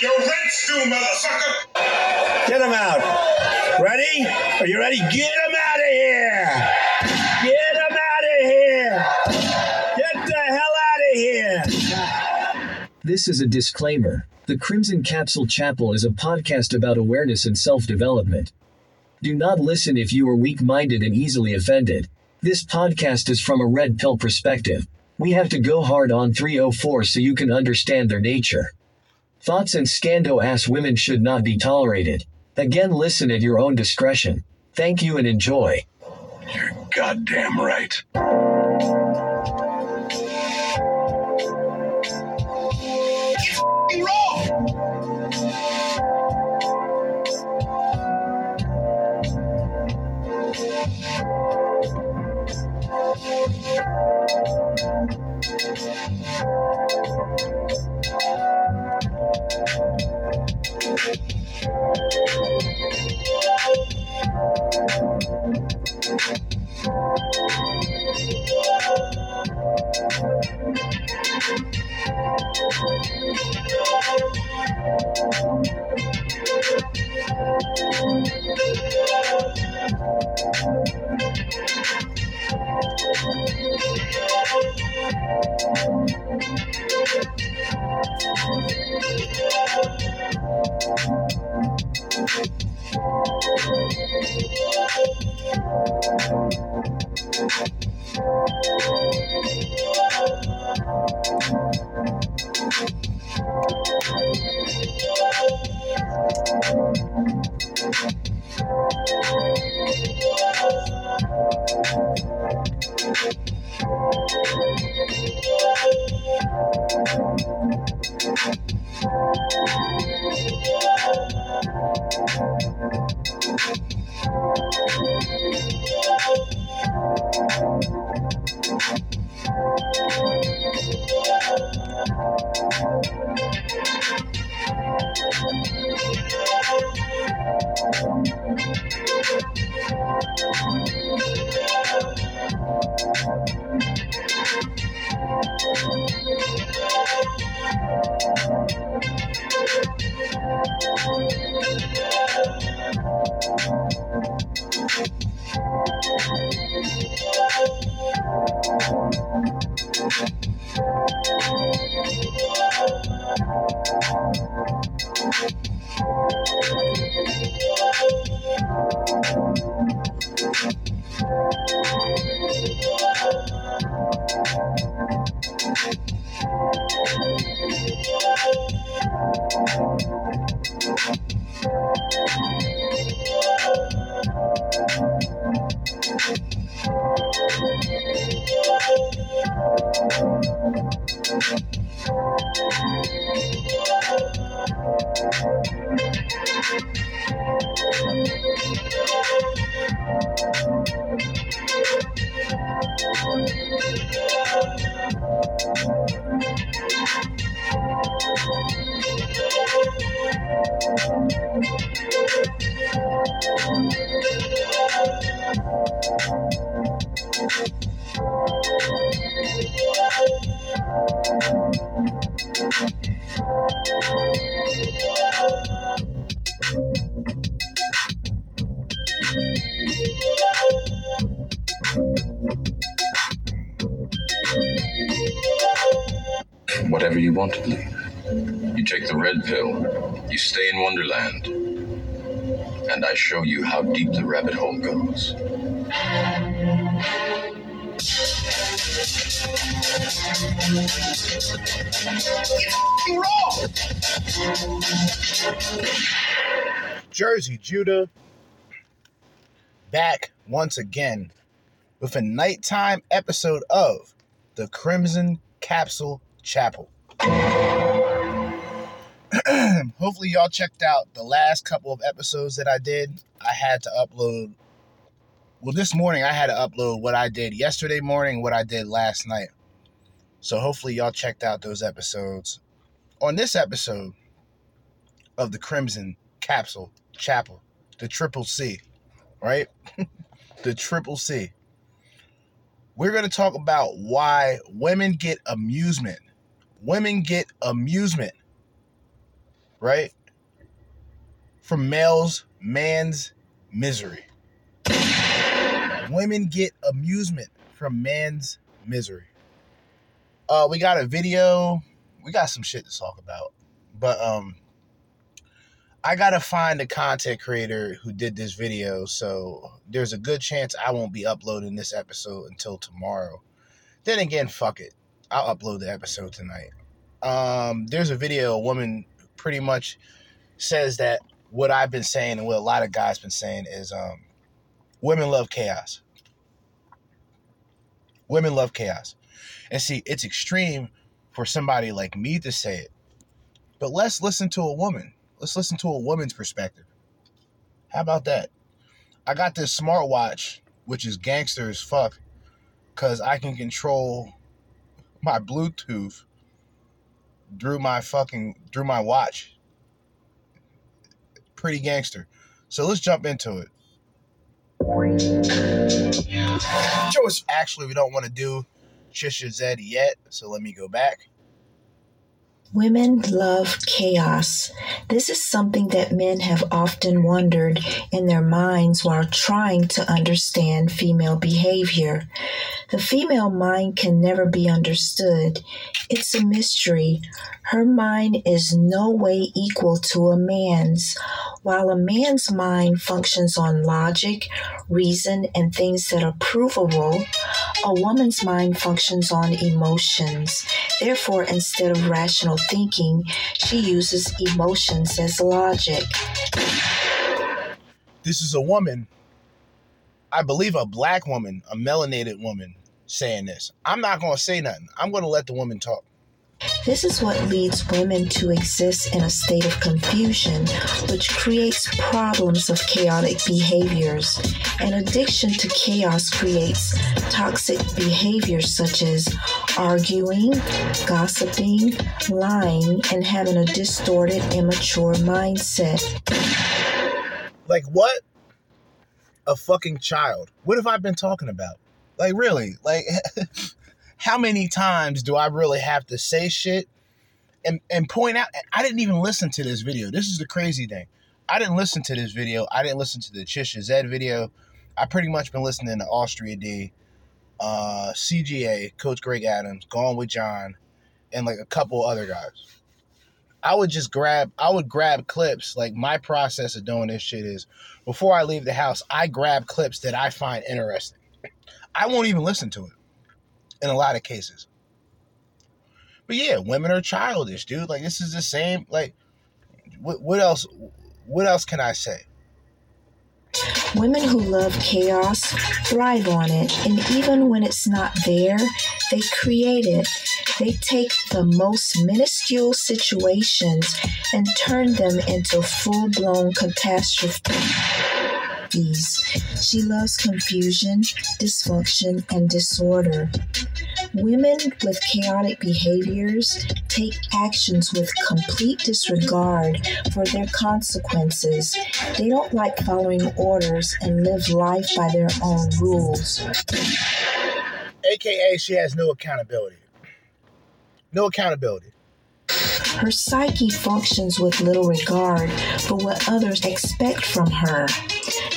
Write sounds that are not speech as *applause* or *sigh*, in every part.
Your rent's due, motherfucker! Get him out. Ready? Are you ready? Get him out of here! Get him out of here! Get the hell out of here! This is a disclaimer. The Crimson Capsule Chapel is a podcast about awareness and self development. Do not listen if you are weak minded and easily offended. This podcast is from a red pill perspective. We have to go hard on 304 so you can understand their nature. Thoughts and scando ass women should not be tolerated. Again, listen at your own discretion. Thank you and enjoy. You're goddamn right. Show you how deep the rabbit hole goes. Jerzee Judah back once again with a nighttime episode of the Crimson Capsule Chapel. *clears throat* Hopefully, y'all checked out the last couple of episodes that I did. I had to upload, well, this morning I had to upload what I did yesterday morning, what I did last night. So, hopefully, y'all checked out those episodes. On this episode of the Crimson Capsule Chapel, the Triple C, right? *laughs* the Triple C. We're going to talk about why women get amusement. Women get amusement right? From males, man's misery. Women get amusement from man's misery. Uh, we got a video. We got some shit to talk about, but um, I gotta find the content creator who did this video. So there's a good chance I won't be uploading this episode until tomorrow. Then again, fuck it. I'll upload the episode tonight. Um, there's a video. A woman pretty much says that what I've been saying and what a lot of guys been saying is um, women love chaos. Women love chaos. And see, it's extreme for somebody like me to say it. But let's listen to a woman. Let's listen to a woman's perspective. How about that? I got this smartwatch, which is gangster as fuck, because I can control my Bluetooth through my fucking drew my watch. Pretty gangster. So let's jump into it. Choice. Actually, we don't want to do Chisha Zed yet, so let me go back. Women love chaos. This is something that men have often wondered in their minds while trying to understand female behavior. The female mind can never be understood. It's a mystery. Her mind is no way equal to a man's. While a man's mind functions on logic, reason, and things that are provable, a woman's mind functions on emotions. Therefore, instead of rational thinking, she uses emotions as logic. This is a woman, I believe a black woman, a melanated woman, saying this. I'm not going to say nothing. I'm going to let the woman talk. This is what leads women to exist in a state of confusion, which creates problems of chaotic behaviors. An addiction to chaos creates toxic behaviors such as arguing, gossiping, lying, and having a distorted, immature mindset. Like, what? A fucking child. What have I been talking about? Like, really? Like, *laughs* how many times do I really have to say shit and, and point out? I didn't even listen to this video. This is the crazy thing. I didn't listen to this video. I didn't listen to the Chisha video. I pretty much been listening to Austria D, uh, CGA, Coach Greg Adams, Gone with John, and like a couple other guys. I would just grab I would grab clips. Like my process of doing this shit is before I leave the house, I grab clips that I find interesting. I won't even listen to it in a lot of cases. But yeah, women are childish, dude. Like this is the same. Like, what, what else? What else can I say? Women who love chaos thrive on it, and even when it's not there, they create it. They take the most minuscule situations and turn them into full blown She loves confusion, dysfunction, and disorder. Women with chaotic behaviors take actions with complete disregard for their consequences. They don't like following orders and live life by their own rules. AKA, she has no accountability. No accountability. Her psyche functions with little regard for what others expect from her.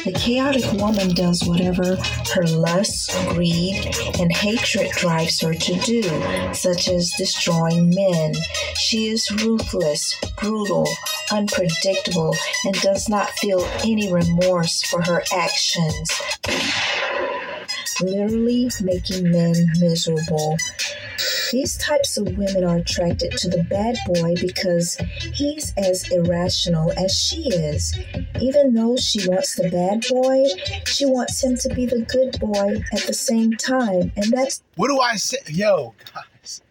The chaotic woman does whatever her lust, greed, and hatred drives her to do, such as destroying men. She is ruthless, brutal, unpredictable, and does not feel any remorse for her actions, literally making men miserable. These types of women are attracted to the bad boy because he's as irrational as she is. Even though she wants the bad boy, she wants him to be the good boy at the same time. And that's What do I say? Yo, guys.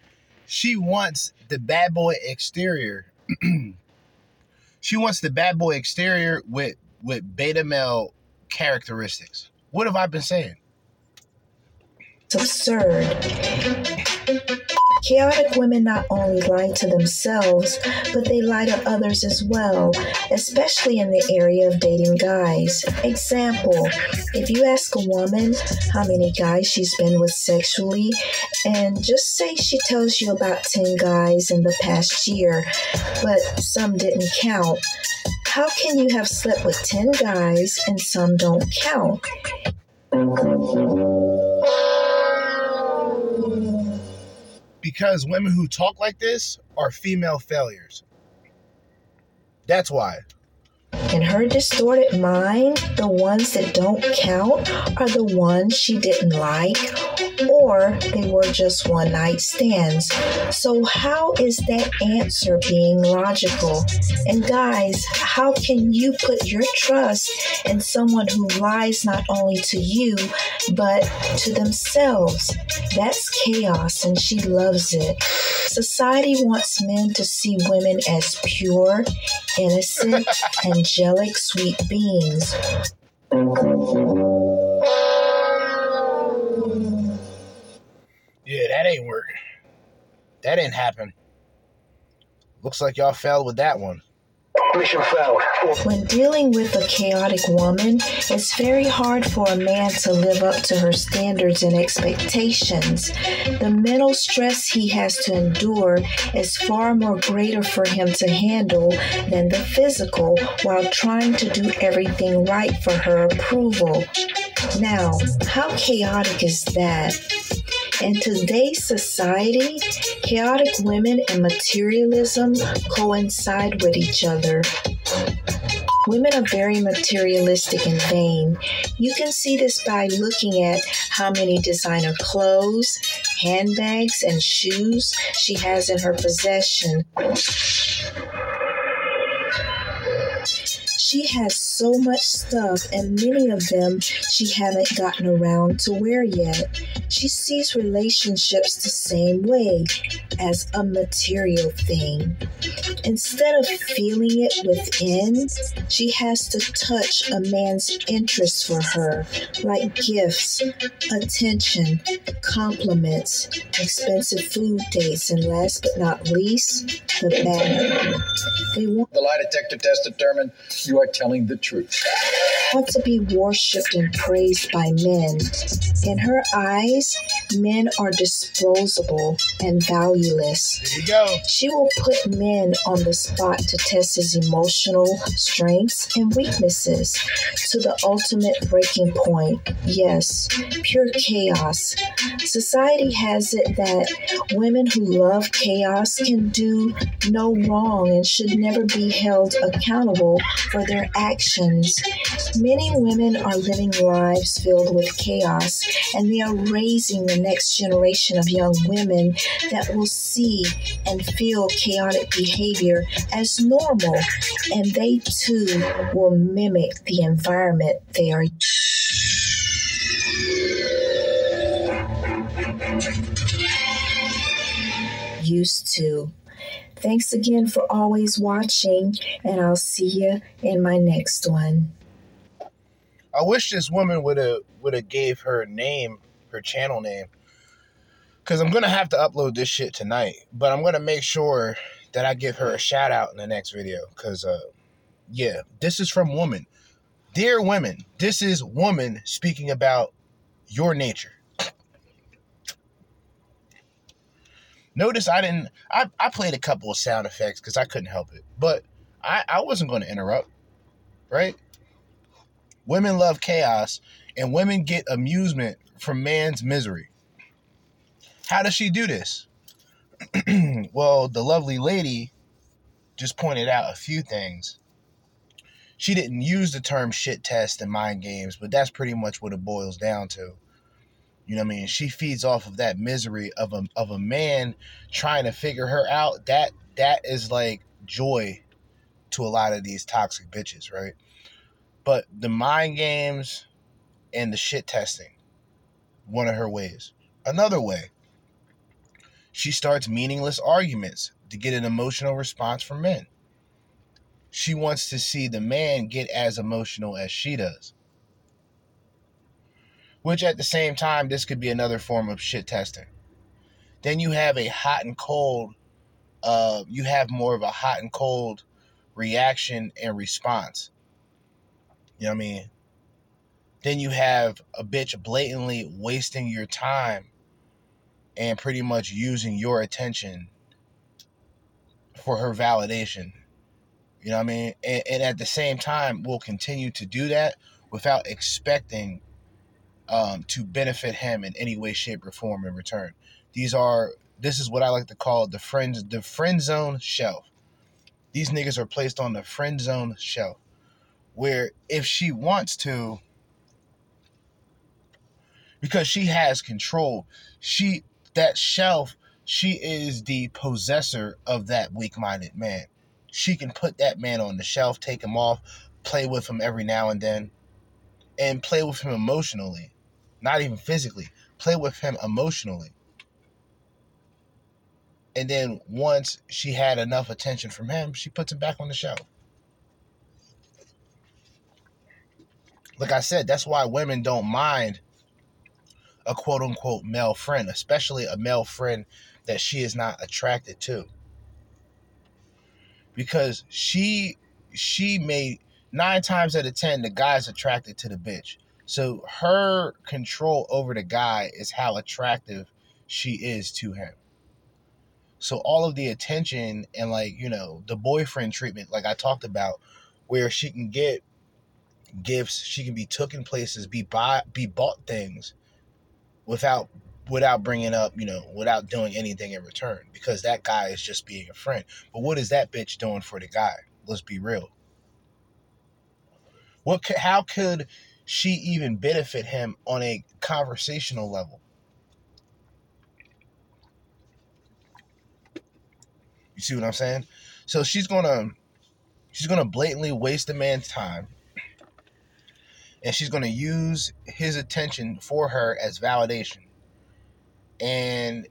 She wants the bad boy exterior. *clears throat* she wants the bad boy exterior with with beta male characteristics. What have I been saying? Absurd. Chaotic women not only lie to themselves, but they lie to others as well, especially in the area of dating guys. Example if you ask a woman how many guys she's been with sexually, and just say she tells you about 10 guys in the past year, but some didn't count, how can you have slept with 10 guys and some don't count? Because women who talk like this are female failures. That's why. In her distorted mind, the ones that don't count are the ones she didn't like, or they were just one night stands. So, how is that answer being logical? And, guys, how can you put your trust in someone who lies not only to you, but to themselves? That's chaos, and she loves it. Society wants men to see women as pure, innocent, angelic, sweet beings. Yeah, that ain't working. That didn't happen. Looks like y'all fell with that one. Mission failed. When dealing with a chaotic woman, it's very hard for a man to live up to her standards and expectations. The mental stress he has to endure is far more greater for him to handle than the physical while trying to do everything right for her approval. Now, how chaotic is that? In today's society, chaotic women and materialism coincide with each other. Women are very materialistic and vain. You can see this by looking at how many designer clothes, handbags, and shoes she has in her possession. She has so much stuff, and many of them she haven't gotten around to wear yet. She sees relationships the same way as a material thing. Instead of feeling it within, she has to touch a man's interest for her, like gifts, attention, compliments, expensive food dates, and last but not least, the bag. The lie detector test determined you are telling the truth. want to be worshipped and praised by men. In her eyes, men are disposable and valueless. There you go. She will put men on the spot to test his emotional strengths and weaknesses to the ultimate breaking point. Yes, pure chaos. Society has it that women who love chaos can do no wrong and should never be held accountable for their actions. Many women are living lives filled with chaos, and they are raising the next generation of young women that will see and feel chaotic behavior as normal, and they too will mimic the environment they are. Used to. Thanks again for always watching, and I'll see you in my next one. I wish this woman would have would have gave her name, her channel name, because I'm gonna have to upload this shit tonight. But I'm gonna make sure that I give her a shout out in the next video. Because uh, yeah, this is from woman, dear women. This is woman speaking about your nature. Notice I didn't. I, I played a couple of sound effects because I couldn't help it, but I, I wasn't going to interrupt, right? Women love chaos, and women get amusement from man's misery. How does she do this? *clears throat* well, the lovely lady just pointed out a few things. She didn't use the term shit test and mind games, but that's pretty much what it boils down to. You know what I mean? She feeds off of that misery of a of a man trying to figure her out. That that is like joy to a lot of these toxic bitches, right? But the mind games and the shit testing, one of her ways. Another way, she starts meaningless arguments to get an emotional response from men. She wants to see the man get as emotional as she does. Which at the same time, this could be another form of shit testing. then you have a hot and cold uh you have more of a hot and cold reaction and response. You know what I mean? Then you have a bitch blatantly wasting your time and pretty much using your attention for her validation. You know what I mean? And, and at the same time, we'll continue to do that without expecting um, to benefit him in any way, shape, or form in return. These are this is what I like to call the friend the friend zone shelf. These niggas are placed on the friend zone shelf, where if she wants to, because she has control, she that shelf, she is the possessor of that weak-minded man. She can put that man on the shelf, take him off, play with him every now and then, and play with him emotionally, not even physically. Play with him emotionally and then once she had enough attention from him, she puts him back on the shelf. Like I said, that's why women don't mind a quote unquote male friend, especially a male friend that she is not attracted to. Because she she made nine times out of ten the guy's attracted to the bitch. So her control over the guy is how attractive she is to him. So all of the attention and like, you know, the boyfriend treatment, like I talked about, where she can get gifts, she can be taken places, be buy, be bought things without without bringing up, you know, without doing anything in return because that guy is just being a friend. But what is that bitch doing for the guy? Let's be real. What could, how could she even benefit him on a conversational level? You see what I'm saying? So she's gonna she's gonna blatantly waste a man's time and she's gonna use his attention for her as validation. And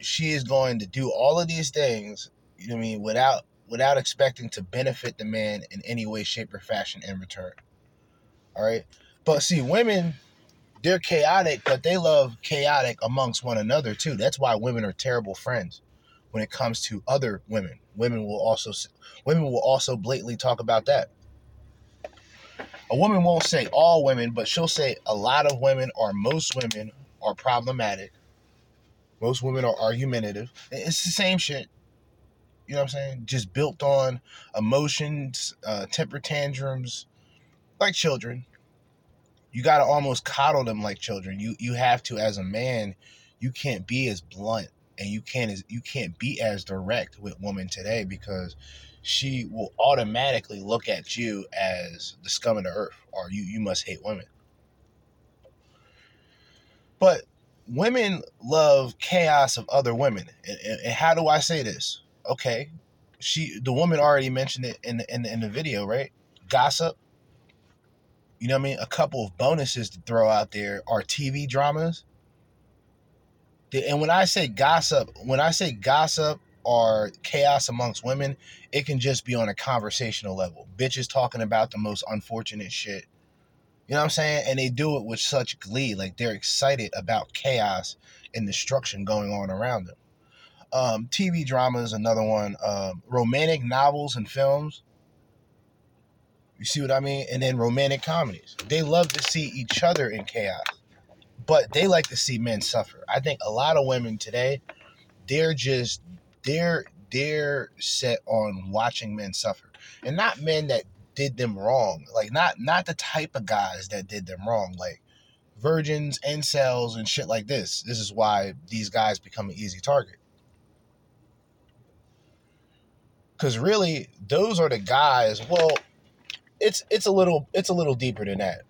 she is going to do all of these things, you know what I mean, without without expecting to benefit the man in any way, shape, or fashion in return. All right. But see, women, they're chaotic, but they love chaotic amongst one another too. That's why women are terrible friends when it comes to other women. Women will also women will also blatantly talk about that. A woman won't say all women, but she'll say a lot of women or most women are problematic. Most women are argumentative. It's the same shit. You know what I'm saying? Just built on emotions, uh, temper tantrums, like children. You gotta almost coddle them like children. You you have to as a man. You can't be as blunt and you can't you can't be as direct with women today because she will automatically look at you as the scum of the earth or you you must hate women but women love chaos of other women and, and, and how do i say this okay she the woman already mentioned it in the, in, the, in the video right gossip you know what i mean a couple of bonuses to throw out there are tv dramas and when I say gossip, when I say gossip or chaos amongst women, it can just be on a conversational level. Bitches talking about the most unfortunate shit. You know what I'm saying? And they do it with such glee. Like they're excited about chaos and destruction going on around them. Um, TV drama is another one. Um, romantic novels and films. You see what I mean? And then romantic comedies. They love to see each other in chaos but they like to see men suffer. I think a lot of women today, they're just they're they're set on watching men suffer, and not men that did them wrong. Like not not the type of guys that did them wrong. Like virgins, incels, and shit like this. This is why these guys become an easy target. Cause really, those are the guys. Well, it's it's a little it's a little deeper than that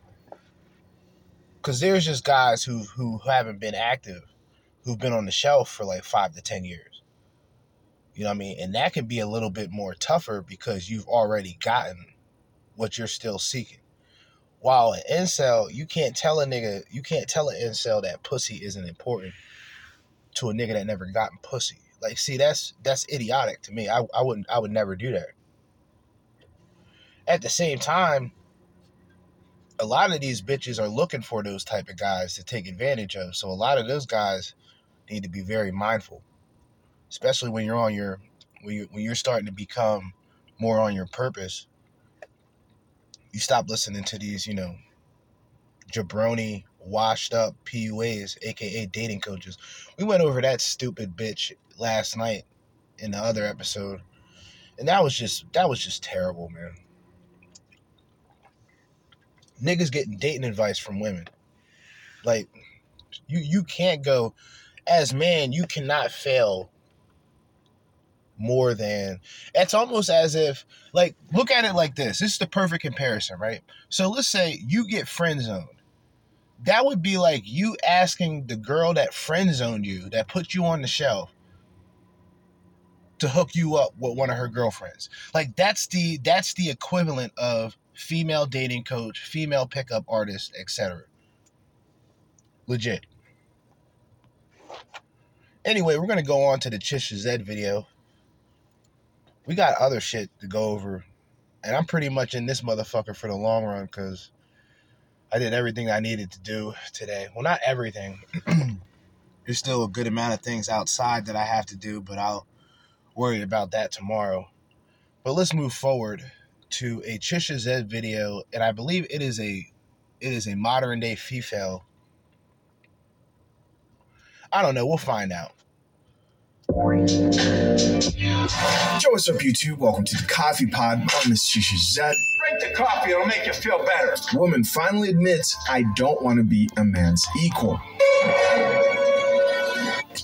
because there's just guys who who haven't been active, who've been on the shelf for like five to ten years. You know what I mean? And that can be a little bit more tougher because you've already gotten what you're still seeking. While an incel, you can't tell a nigga, you can't tell an incel that pussy isn't important to a nigga that never gotten pussy. Like, see, that's that's idiotic to me. I, I wouldn't I would never do that. At the same time, a lot of these bitches are looking for those type of guys to take advantage of. So a lot of those guys need to be very mindful. especially when you're on your when you when you're starting to become more on your purpose. You stop listening to these, you know, jabroni washed up PUAs, aka dating coaches. We went over that stupid bitch last night in the other episode. And that was just that was just terrible, man. Niggas getting dating advice from women. Like you you can't go as man, you cannot fail more than it's almost as if like look at it like this. This is the perfect comparison, right? So let's say you get friend zoned that would be like you asking the girl that friend zoned you, that put you on the shelf, to hook you up with one of her girlfriends. Like that's the that's the equivalent of female dating coach, female pickup artist, etc. Legit. Anyway, we're gonna go on to the Chisha Zed video. We got other shit to go over, and I'm pretty much in this motherfucker for the long run because I did everything I needed to do today. Well, not everything. *clears throat* There's still a good amount of things outside that I have to do, but I'll worry about that tomorrow. But let's move forward to a Chisha Zed video, and I believe it is a it is a modern day female. I don't know. We'll find out. Yo, what's up, YouTube? Welcome to the Coffee Pod. My name is Chisha Zed. Drink the coffee, it'll make you feel better. Woman finally admits I don't want to be a man's equal.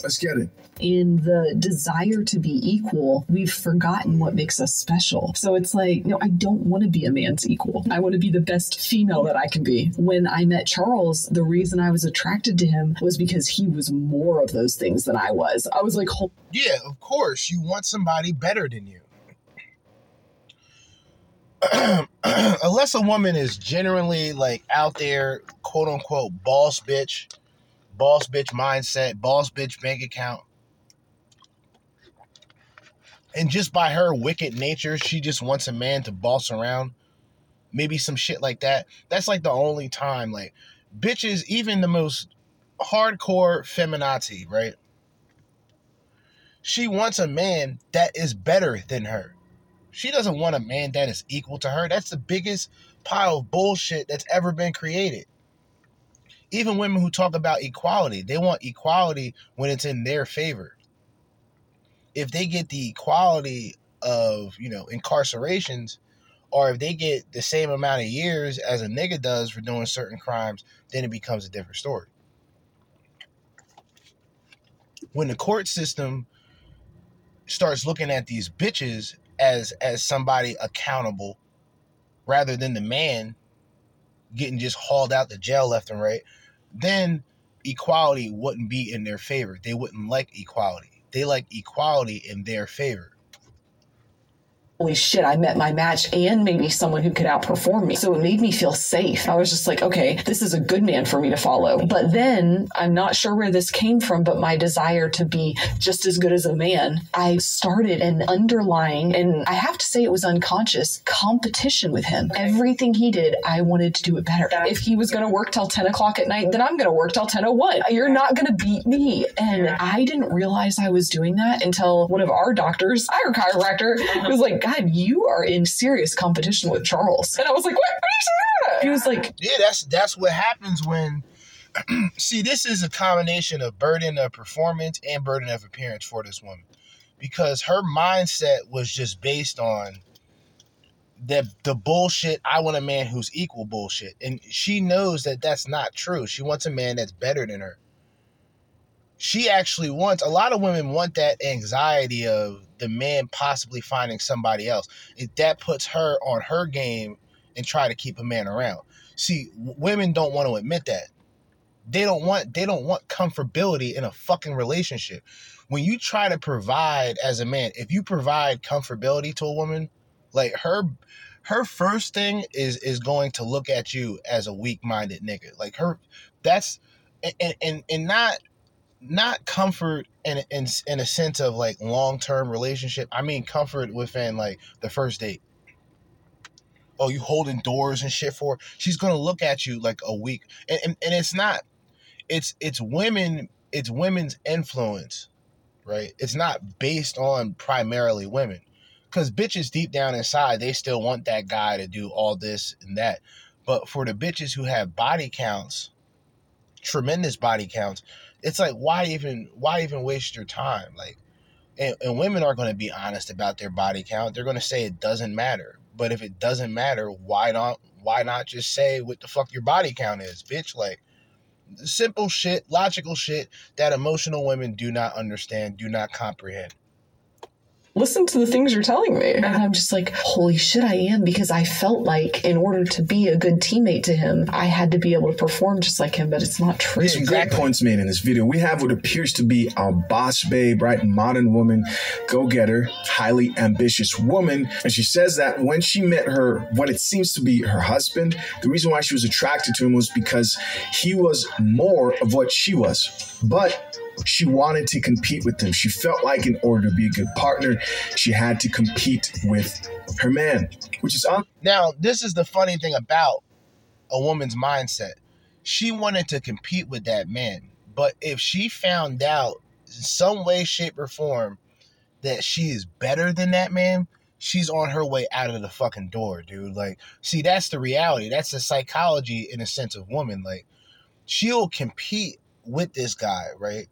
Let's get it. in the desire to be equal, we've forgotten what makes us special. So it's like, no, I don't want to be a man's equal. I want to be the best female that I can be. When I met Charles, the reason I was attracted to him was because he was more of those things than I was. I was like, "Hol- Yeah, of course, you want somebody better than you. *clears throat* Unless a woman is generally like out there, quote unquote, boss bitch, boss bitch mindset, boss bitch bank account. And just by her wicked nature, she just wants a man to boss around. Maybe some shit like that. That's like the only time, like, bitches, even the most hardcore feminazi, right? She wants a man that is better than her. She doesn't want a man that is equal to her. That's the biggest pile of bullshit that's ever been created. Even women who talk about equality, they want equality when it's in their favor. If they get the equality of, you know, incarcerations, or if they get the same amount of years as a nigga does for doing certain crimes, then it becomes a different story. When the court system starts looking at these bitches as as somebody accountable rather than the man getting just hauled out to jail left and right, then equality wouldn't be in their favor. They wouldn't like equality. They like equality in their favor. Holy shit, I met my match and maybe someone who could outperform me. So it made me feel safe. I was just like, okay, this is a good man for me to follow. But then I'm not sure where this came from, but my desire to be just as good as a man, I started an underlying, and I have to say it was unconscious, competition with him. Everything he did, I wanted to do it better. If he was going to work till 10 o'clock at night, then I'm going to work till 10.01. You're not going to beat me. And I didn't realize I was doing that until one of our doctors, our chiropractor, uh-huh. was like, God, you are in serious competition with Charles. And I was like, what? What are you saying? that?" He was like, Yeah, that's that's what happens when *clears throat* see this is a combination of burden of performance and burden of appearance for this woman. Because her mindset was just based on the the bullshit I want a man who's equal bullshit and she knows that that's not true. She wants a man that's better than her. She actually wants a lot of women want that anxiety of the man possibly finding somebody else. If that puts her on her game and try to keep a man around. See, women don't want to admit that. They don't want they don't want comfortability in a fucking relationship. When you try to provide as a man, if you provide comfortability to a woman, like her her first thing is is going to look at you as a weak-minded nigga. Like her that's and and, and not not comfort in, in in a sense of like long-term relationship. I mean comfort within like the first date oh, you holding doors and shit for her. She's gonna look at you like a week, and, and, and it's not it's it's women it's women's influence right? It's not based on primarily women. Because bitches deep down inside, they still want that guy to do all this and that. But for the bitches who have body counts, tremendous body counts, it's like why even why even waste your time? Like and, and women are going to be honest about their body count. They're going to say it doesn't matter. But if it doesn't matter, why not why not just say what the fuck your body count is, bitch? Like simple shit, logical shit that emotional women do not understand, do not comprehend listen to the things you're telling me. And I'm just like, holy shit, I am because I felt like in order to be a good teammate to him, I had to be able to perform just like him, but it's not true. There's some great points made in this video. We have what appears to be our boss babe, right? Modern woman, go getter, highly ambitious woman. And she says that when she met her, what it seems to be her husband, the reason why she was attracted to him was because he was more of what she was. But she wanted to compete with him. She felt like in order to be a good partner, she had to compete with her man, which is un- now. This is the funny thing about a woman's mindset. She wanted to compete with that man, but if she found out in some way, shape, or form that she is better than that man, she's on her way out of the fucking door, dude. Like, see, that's the reality. That's the psychology in a sense of woman. Like, she'll compete with this guy, right?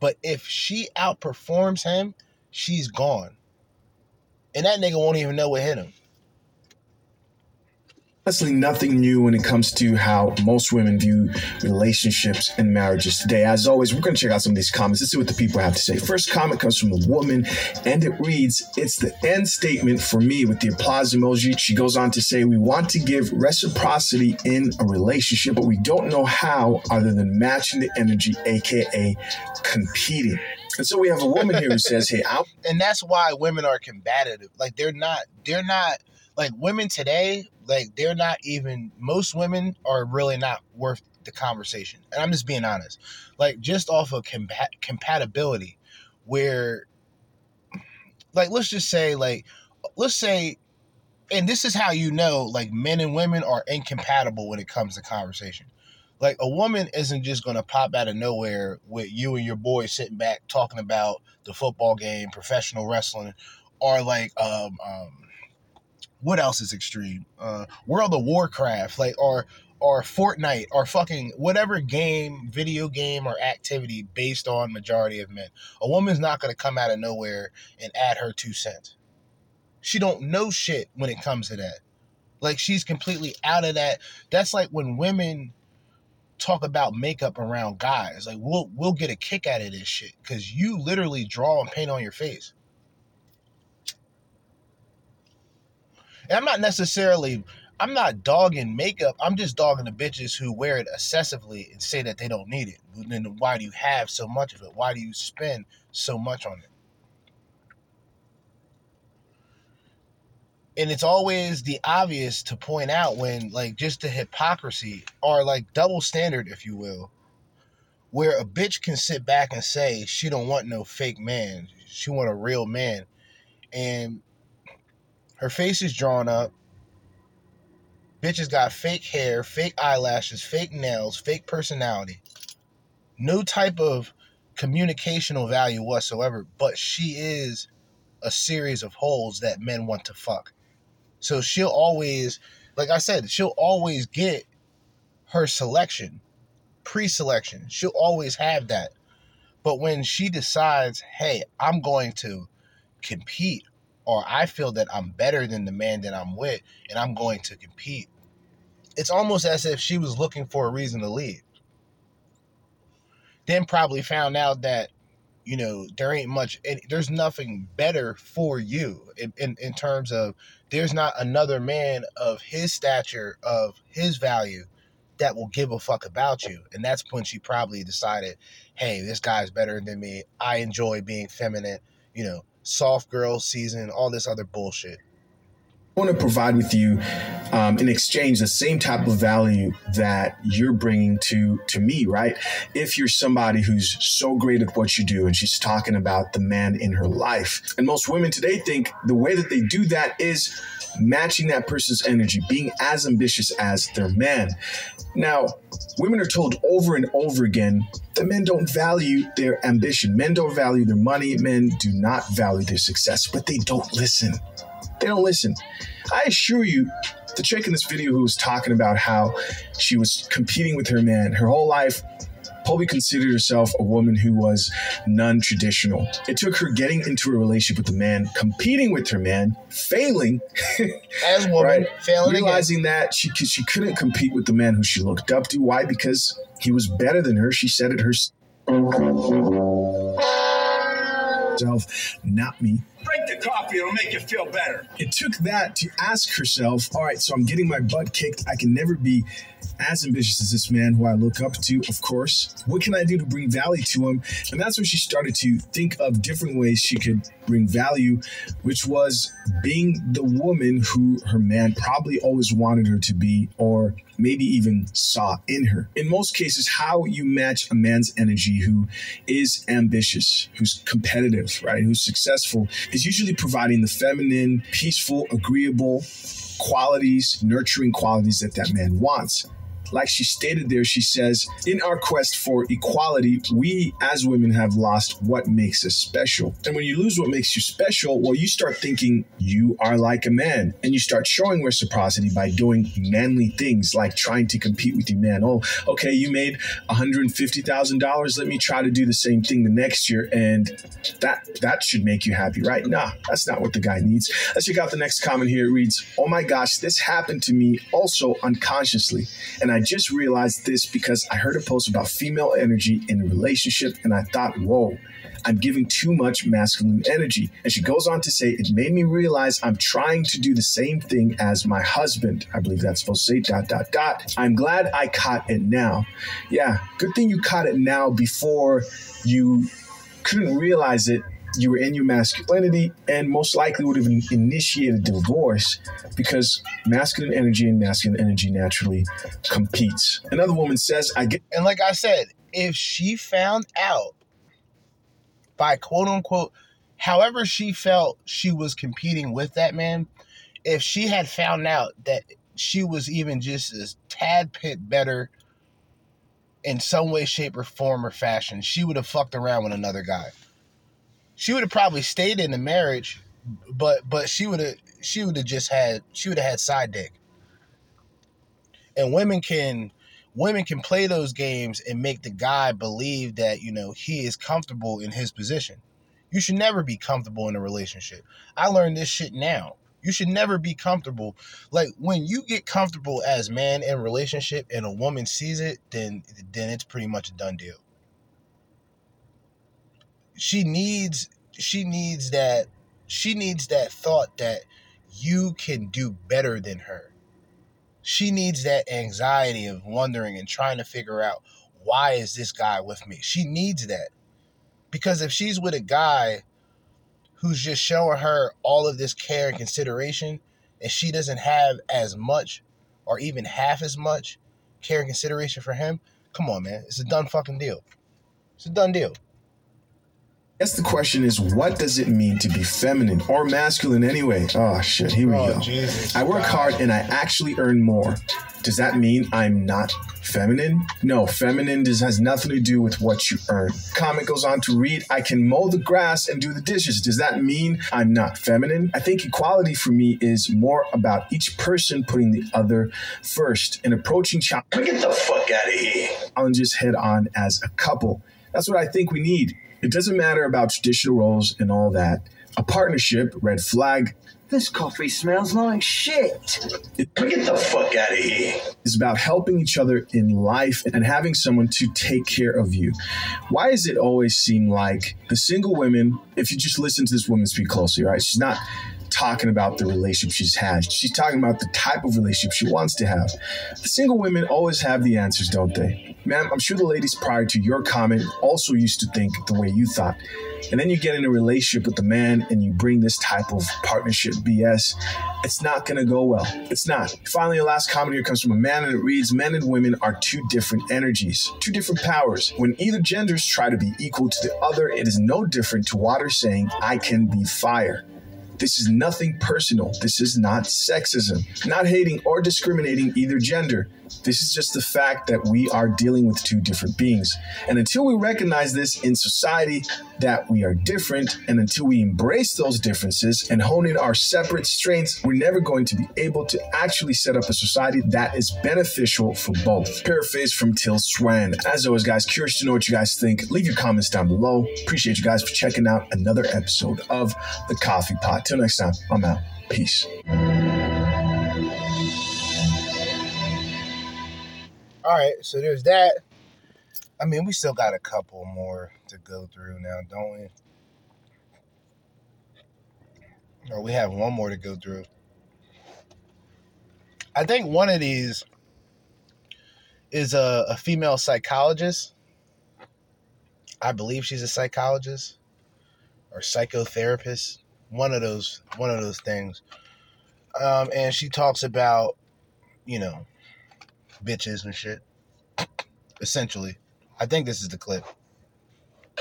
But if she outperforms him, she's gone. And that nigga won't even know what hit him honestly nothing new when it comes to how most women view relationships and marriages today. As always, we're going to check out some of these comments. Let's see what the people have to say. First comment comes from a woman, and it reads, It's the end statement for me with the applause emoji. She goes on to say, We want to give reciprocity in a relationship, but we don't know how other than matching the energy, aka competing. And so we have a woman here who says, Hey, i *laughs* and that's why women are combative. Like they're not, they're not like women today, like they're not even most women are really not worth the conversation. And I'm just being honest. Like just off of compat- compatibility where like let's just say like let's say and this is how you know like men and women are incompatible when it comes to conversation. Like a woman isn't just gonna pop out of nowhere with you and your boy sitting back talking about the football game, professional wrestling, or like um, um what else is extreme? Uh, World of Warcraft, like or or Fortnite or fucking whatever game, video game or activity based on majority of men. A woman's not gonna come out of nowhere and add her two cents. She don't know shit when it comes to that. Like she's completely out of that. That's like when women talk about makeup around guys. Like we'll we'll get a kick out of this shit because you literally draw and paint on your face. And I'm not necessarily I'm not dogging makeup. I'm just dogging the bitches who wear it excessively and say that they don't need it. Then why do you have so much of it? Why do you spend so much on it? And it's always the obvious to point out when like just the hypocrisy or like double standard, if you will, where a bitch can sit back and say she don't want no fake man. She want a real man. And her face is drawn up. Bitches got fake hair, fake eyelashes, fake nails, fake personality. No type of communicational value whatsoever, but she is a series of holes that men want to fuck. So she'll always, like I said, she'll always get her selection, pre selection. She'll always have that. But when she decides, hey, I'm going to compete or I feel that I'm better than the man that I'm with and I'm going to compete. It's almost as if she was looking for a reason to leave. Then probably found out that, you know, there ain't much, there's nothing better for you in, in, in terms of there's not another man of his stature, of his value that will give a fuck about you. And that's when she probably decided, hey, this guy's better than me. I enjoy being feminine. You know, soft girl season, all this other bullshit. I want to provide with you, um, in exchange, the same type of value that you're bringing to to me, right? If you're somebody who's so great at what you do, and she's talking about the man in her life, and most women today think the way that they do that is matching that person's energy, being as ambitious as their man. Now, women are told over and over again that men don't value their ambition. Men don't value their money. Men do not value their success, but they don't listen. They don't listen. I assure you, the chick in this video who was talking about how she was competing with her man her whole life probably considered herself a woman who was non traditional. It took her getting into a relationship with a man, competing with her man, failing, *laughs* As a woman, right? failing again. realizing that she she couldn't compete with the man who she looked up to. Why? Because he was better than her. She said it herself, not me. Drink the coffee, it'll make you feel better. It took that to ask herself, all right, so I'm getting my butt kicked. I can never be as ambitious as this man who I look up to, of course. What can I do to bring value to him? And that's when she started to think of different ways she could bring value, which was being the woman who her man probably always wanted her to be, or maybe even saw in her. In most cases, how you match a man's energy who is ambitious, who's competitive, right, who's successful, is usually providing the feminine, peaceful, agreeable qualities, nurturing qualities that that man wants. Like she stated there, she says, in our quest for equality, we as women have lost what makes us special. And when you lose what makes you special, well, you start thinking you are like a man and you start showing reciprocity by doing manly things like trying to compete with your man. Oh, okay, you made $150,000. Let me try to do the same thing the next year. And that, that should make you happy, right? Nah, that's not what the guy needs. Let's check out the next comment here. It reads, Oh my gosh, this happened to me also unconsciously. And I just realized this because I heard a post about female energy in a relationship and I thought, whoa, I'm giving too much masculine energy. And she goes on to say, it made me realize I'm trying to do the same thing as my husband. I believe that's supposed to say dot, dot, dot. I'm glad I caught it now. Yeah, good thing you caught it now before you couldn't realize it you were in your masculinity and most likely would have initiated divorce because masculine energy and masculine energy naturally competes. Another woman says, I get And like I said, if she found out by quote unquote, however she felt she was competing with that man, if she had found out that she was even just a tad bit better in some way, shape, or form or fashion, she would have fucked around with another guy. She would have probably stayed in the marriage, but but she would have she would have just had she would have had side dick. And women can women can play those games and make the guy believe that you know he is comfortable in his position. You should never be comfortable in a relationship. I learned this shit now. You should never be comfortable. Like when you get comfortable as man in relationship and a woman sees it then then it's pretty much a done deal she needs she needs that she needs that thought that you can do better than her. She needs that anxiety of wondering and trying to figure out why is this guy with me? She needs that. Because if she's with a guy who's just showing her all of this care and consideration and she doesn't have as much or even half as much care and consideration for him come on man it's a done fucking deal. It's a done deal guess the question is, what does it mean to be feminine or masculine anyway? Oh shit, here we Oh, go. Jesus I work Christ. hard and I actually earn more. Does that mean I'm not feminine? No, feminine does, has nothing to do with what you earn. Comment goes on to read, I can mow the grass and do the dishes. Does that mean I'm not feminine? I think equality for me is more about each person putting the other first and approaching Get the fuck out of here. challenges head on as a couple. That's what I think we need. It doesn't matter about traditional roles and all that. A partnership, red flag, This coffee smells like shit. Get the fuck out of here. is about helping each other in life and having someone to take care of you. Why does it always seem like the single women, if you just listen to this woman speak closely, right? She's not talking about the relationship she's had. She's talking about the type of relationship she wants to have. The single women always have the answers, don't they? Ma'am, I'm sure the ladies prior to your comment also used to think the way you thought. And then you get in a relationship with the man and you bring this type of partnership BS, it's not going to go well. It's not. Finally, the last comment here comes from a man and it reads Men and women are two different energies, two different powers. When either genders try to be equal to the other, it is no different to water saying, I can be fire. This is nothing personal. This is not sexism. Not hating or discriminating either gender. This is just the fact that we are dealing with two different beings. And until we recognize this in society, that we are different, and until we embrace those differences and hone in our separate strengths, we're never going to be able to actually set up a society that is beneficial for both. Paraphrase from Till Swan. As always, guys, curious to know what you guys think. Leave your comments down below. Appreciate you guys for checking out another episode of The Coffee Pot. Till next time, I'm out. Peace. All right, so there's that. I mean, we still got a couple more to go through now, don't we? Or we have one more to go through. I think one of these is a, a female psychologist. I believe she's a psychologist or psychotherapist. One of those, one of those things. Um, and she talks about, you know, bitches and shit. Essentially. I think this is the clip.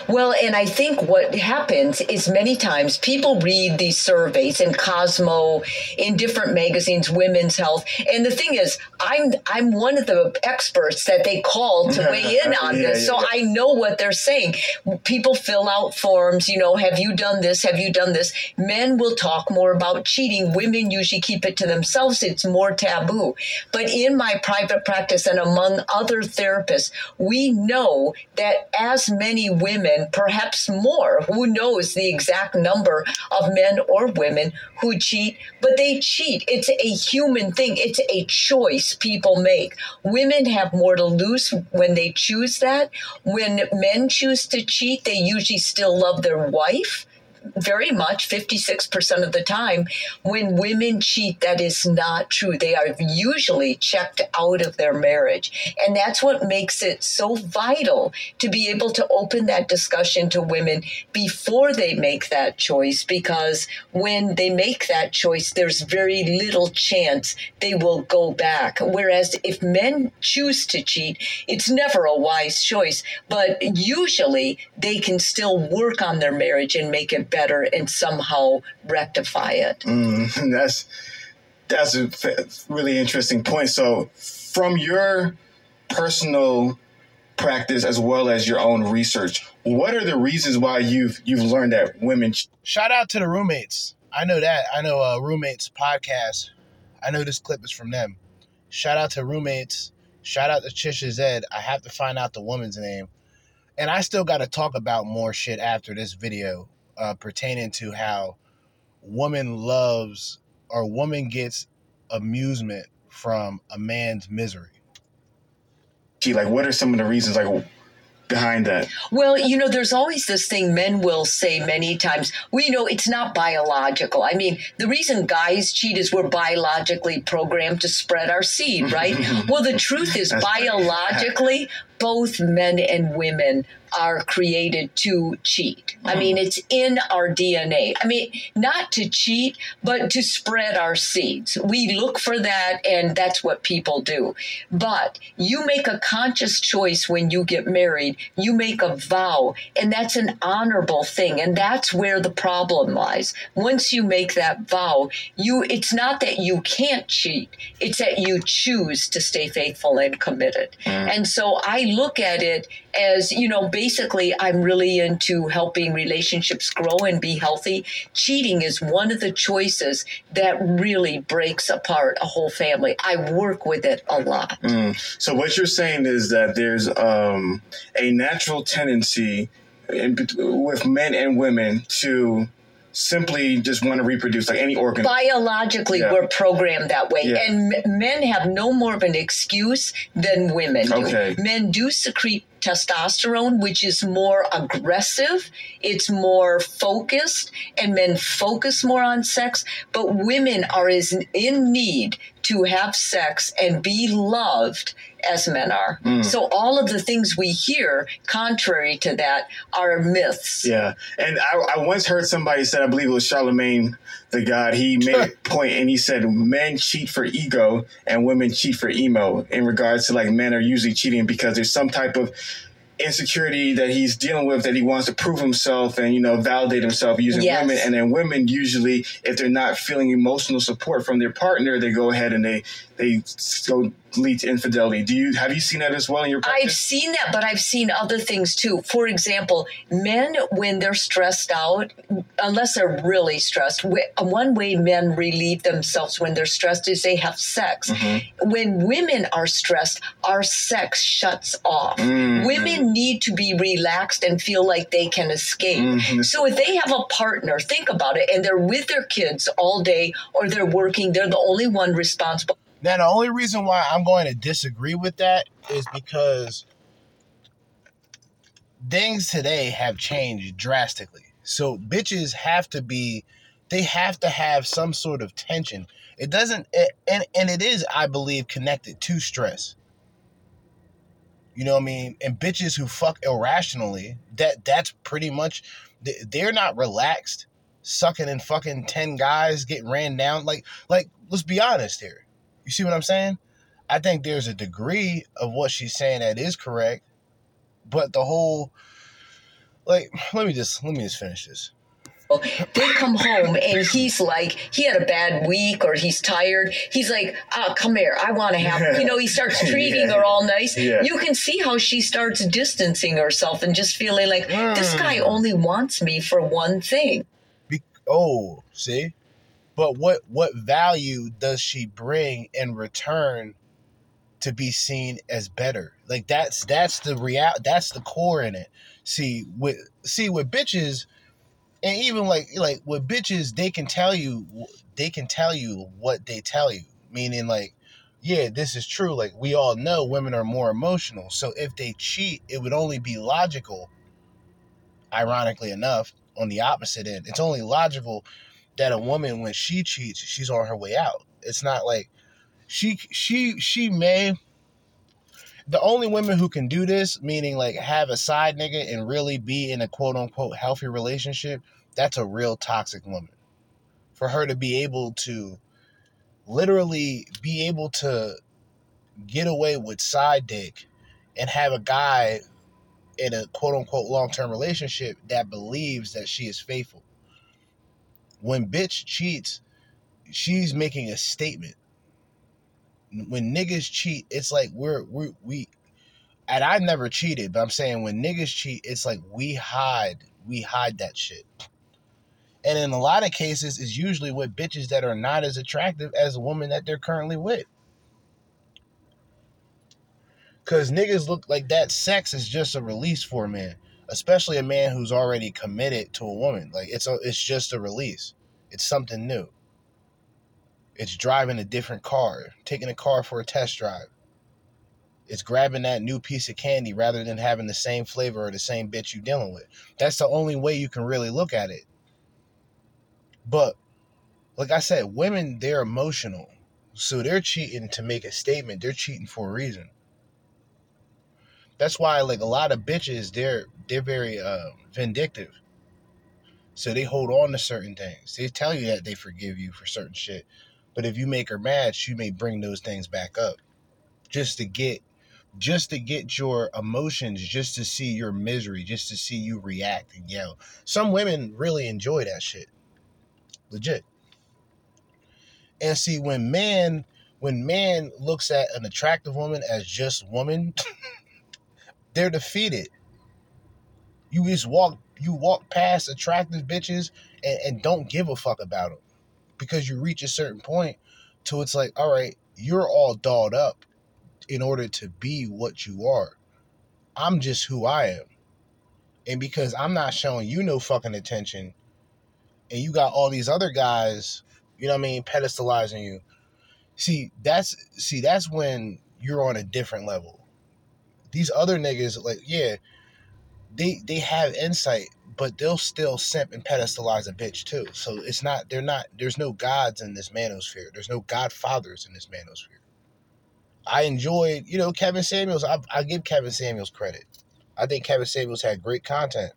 Well, and I think what happens is many times people read these surveys in Cosmo, in different magazines, Women's Health, and the thing is, I'm I'm one of the experts that they call to *laughs* weigh in on Yeah, this, yeah, so yeah. I know what they're saying. People fill out forms, you know, have you done this? Have you done this? Men will talk more about cheating. Women usually keep it to themselves. It's more taboo. But in my private practice and among other therapists, we know that as many women, perhaps more, who knows the exact number of men or women who cheat, but they cheat. It's a human thing, it's a choice people make. Women have more to lose when they choose that. When men choose to cheat, they usually still love their wife very much 56% of the time when women cheat that is not true. They are usually checked out of their marriage. And that's what makes it so vital to be able to open that discussion to women before they make that choice because when they make that choice there's very little chance they will go back. Whereas if men choose to cheat it's never a wise choice but usually they can still work on their marriage and make it better and somehow rectify it. Mm, that's that's a f- really interesting point. So, from your personal practice as well as your own research, what are the reasons why you've you've learned that women? ch- Shout out to the roommates. I know that. I know uh, roommates podcast. I know this clip is from them. Shout out to roommates. Shout out to Chisha Zed. I have to find out the woman's name. And I still got to talk about more shit after this video uh, pertaining to how woman loves or woman gets amusement from a man's misery. Gee, like what are some of the reasons like behind that? Well, you know, there's always this thing men will say many times, well, you know, it's not biological. I mean, the reason guys cheat is we're biologically programmed to spread our seed, right? *laughs* well, the truth is, biologically, both men and women are created to cheat. I mean, it's in our DNA. I mean, not to cheat, but to spread our seeds. We look for that, and that's what people do. But you make a conscious choice when you get married, you make a vow, and that's an honorable thing. And that's where the problem lies. Once you make that vow, you it's not that you can't cheat, it's that you choose to stay faithful and committed. Mm. And so I look at it as, you know, basically I'm really into helping relationships grow and be healthy. Cheating is one of the choices that really breaks apart a whole family. I work with it a lot. Mm. So what you're saying is that there's um, a natural tendency in, with men and women to simply just want to reproduce, like any organ. Biologically, Yeah. we're programmed that way. Yeah. And m- men have no more of an excuse than women do. Okay. Men do secrete testosterone, which is more aggressive, it's more focused, and men focus more on sex. But women are as in need to have sex and be loved as men are. Mm. So all of the things we hear contrary to that are myths. Yeah, and I, I once heard somebody said, I believe it was Charlamagne the God. He made a *laughs* point, and he said men cheat for ego and women cheat for emo. In regards to like men are usually cheating because there's some type of insecurity that he's dealing with that he wants to prove himself and you know validate himself using Yes. women and then women usually if they're not feeling emotional support from their partner they go ahead and they they go lead to infidelity do you have you seen that as well in your practice? I've seen that, but I've seen other things too. For example, men, when they're stressed out, unless they're really stressed, one way men relieve themselves when they're stressed is they have sex. When women are stressed, our sex shuts off. Mhm. Women need to be relaxed and feel like they can escape. Mhm. So if they have a partner, think about it, and they're with their kids all day or they're working, they're the only one responsible. Now, the only reason why I'm going to disagree with that is because things today have changed drastically. So bitches have to be, they have to have some sort of tension. It doesn't, it, and and it is, I believe, connected to stress. You know what I mean? And bitches who fuck irrationally, that that's pretty much, they- they're not relaxed, sucking and fucking ten guys, getting ran down. Like, like, let's be honest here. You see what I'm saying? I think there's a degree of what she's saying that is correct, but the whole like let me just let me just finish this. They come home and he's like, he had a bad week or he's tired. He's like, ah, come here. I want to have, you know, he starts *laughs* treating Yeah. her all nice. Yeah. You can see how she starts distancing herself and just feeling like, this guy only wants me for one thing. Be- oh, see? But what what value does she bring in return to be seen as better? Like that's that's the real that's the core in it. See with see with bitches and even like like with bitches they can tell you they can tell you what they tell you. Meaning like yeah, this is true. Like we all know women are more emotional. So if they cheat, it would only be logical ironically enough, on the opposite end. It's only logical that a woman, when she cheats, she's on her way out. It's not like she she she may. The only women who can do this, meaning like have a side nigga and really be in a quote unquote healthy relationship, that's a real toxic woman. For her to be able to literally be able to get away with side dick and have a guy in a quote unquote long term relationship that believes that she is faithful. When bitch cheats, she's making a statement. When niggas cheat, it's like we're we we and I never cheated, but I'm saying when niggas cheat, it's like we hide we hide that shit. And in a lot of cases, it's usually with bitches that are not as attractive as a woman that they're currently with. Cause niggas look like that sex is just a release for a man, especially a man who's already committed to a woman. Like it's a, it's just a release. It's something new. It's driving a different car, taking a car for a test drive. It's grabbing that new piece of candy rather than having the same flavor or the same bitch you're dealing with. That's the only way you can really look at it. But like I said, women they're emotional. So they're cheating to make a statement. They're cheating for a reason that's why like a lot of bitches they're they're very uh, vindictive. So they hold on to certain things. They tell you that they forgive you for certain shit. But if you make her mad she may bring those things back up. Just to get just to get your emotions just to see your misery just to see you react and yell. Some women really enjoy that shit. Legit. And see when man when man looks at an attractive woman as just woman *laughs* they're defeated. You just walk you walk past attractive bitches and, and don't give a fuck about them because you reach a certain point to it's like, all right, you're all dolled up in order to be what you are. I'm just who I am. And because I'm not showing you no fucking attention and you got all these other guys, you know what I mean, pedestalizing you. See, that's see, that's when you're on a different level these other niggas, like, yeah, they they have insight, but they'll still simp and pedestalize a bitch too. So it's not they're not there's no gods in this manosphere. There's no godfathers in this manosphere. I enjoyed, you know, Kevin Samuels. I, I give Kevin Samuels credit. I think Kevin Samuels had great content.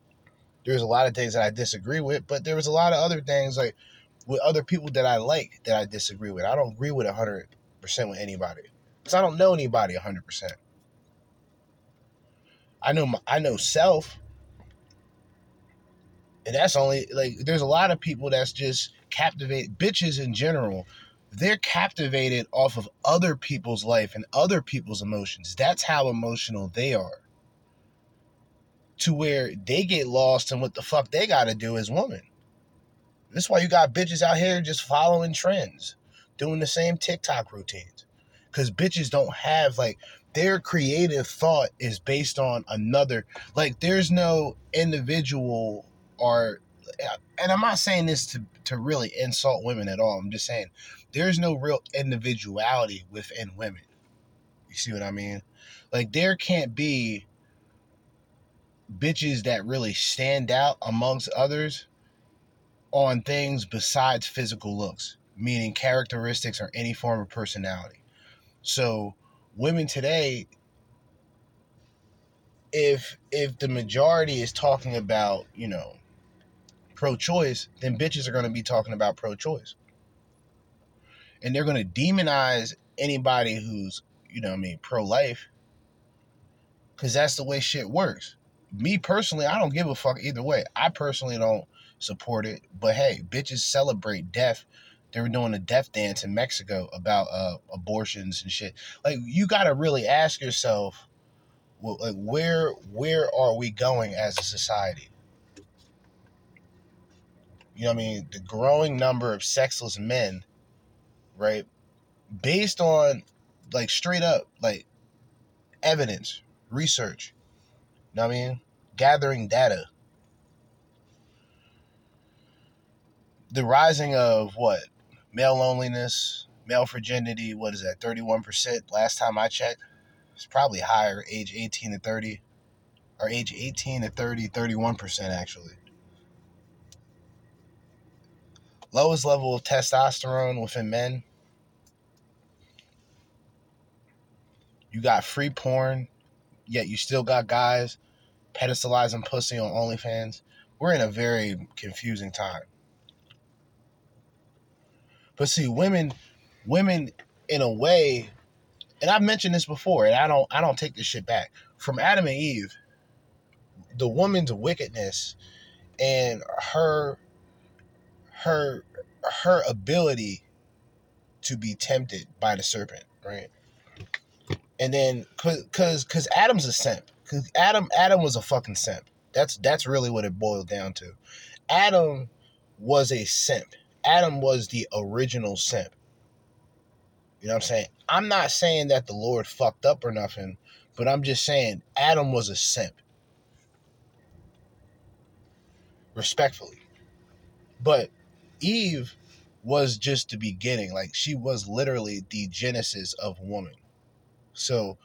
There's a lot of things that I disagree with, but there was a lot of other things like with other people that I like that I disagree with. I don't agree with 100% with anybody because I don't know anybody 100%. I know my, I know self. And that's only like there's a lot of people that's just captivate bitches in general. They're captivated off of other people's life and other people's emotions. That's how emotional they are. To where they get lost in what the fuck they gotta do as women. That's why you got bitches out here just following trends, doing the same TikTok routines. Cause bitches don't have like their creative thought is based on another like there's no individual or and I'm not saying this to to really insult women at all. I'm just saying there's no real individuality within women. You see what I mean? Like there can't be bitches that really stand out amongst others on things besides physical looks, meaning characteristics or any form of personality. So women today if if the majority is talking about, you know, pro-choice, then bitches are going to be talking about pro-choice. And they're going to demonize anybody who's, you know, I mean, pro-life cuz that's the way shit works. Me personally, I don't give a fuck either way. I personally don't support it, but hey, bitches celebrate death they were doing a death dance in Mexico about uh, abortions and shit. Like you got to really ask yourself, well, like where where are we going as a society? You know what I mean? The growing number of sexless men, right? Based on like straight up like evidence, research. You know what I mean? Gathering data. The rising of what? Male loneliness, male virginity, what is that, 31% last time I checked? It's probably higher, age 18 to 30, or age 18 to 30, 31% actually. Lowest level of testosterone within men. You got free porn, yet you still got guys pedestalizing pussy on OnlyFans. We're in a very confusing time. But see, women, women, in a way, and I've mentioned this before, and I don't, I don't take this shit back. From Adam and Eve, the woman's wickedness and her, her, her ability to be tempted by the serpent, right? And then, cause, cause, Adam's a simp. Cause Adam, Adam was a fucking simp. That's that's really what it boiled down to. Adam was a simp Adam was the original simp. You know what I'm saying? I'm not saying that the Lord fucked up or nothing, but I'm just saying Adam was a simp. Respectfully. But Eve was just the beginning. Like she was literally the genesis of woman. So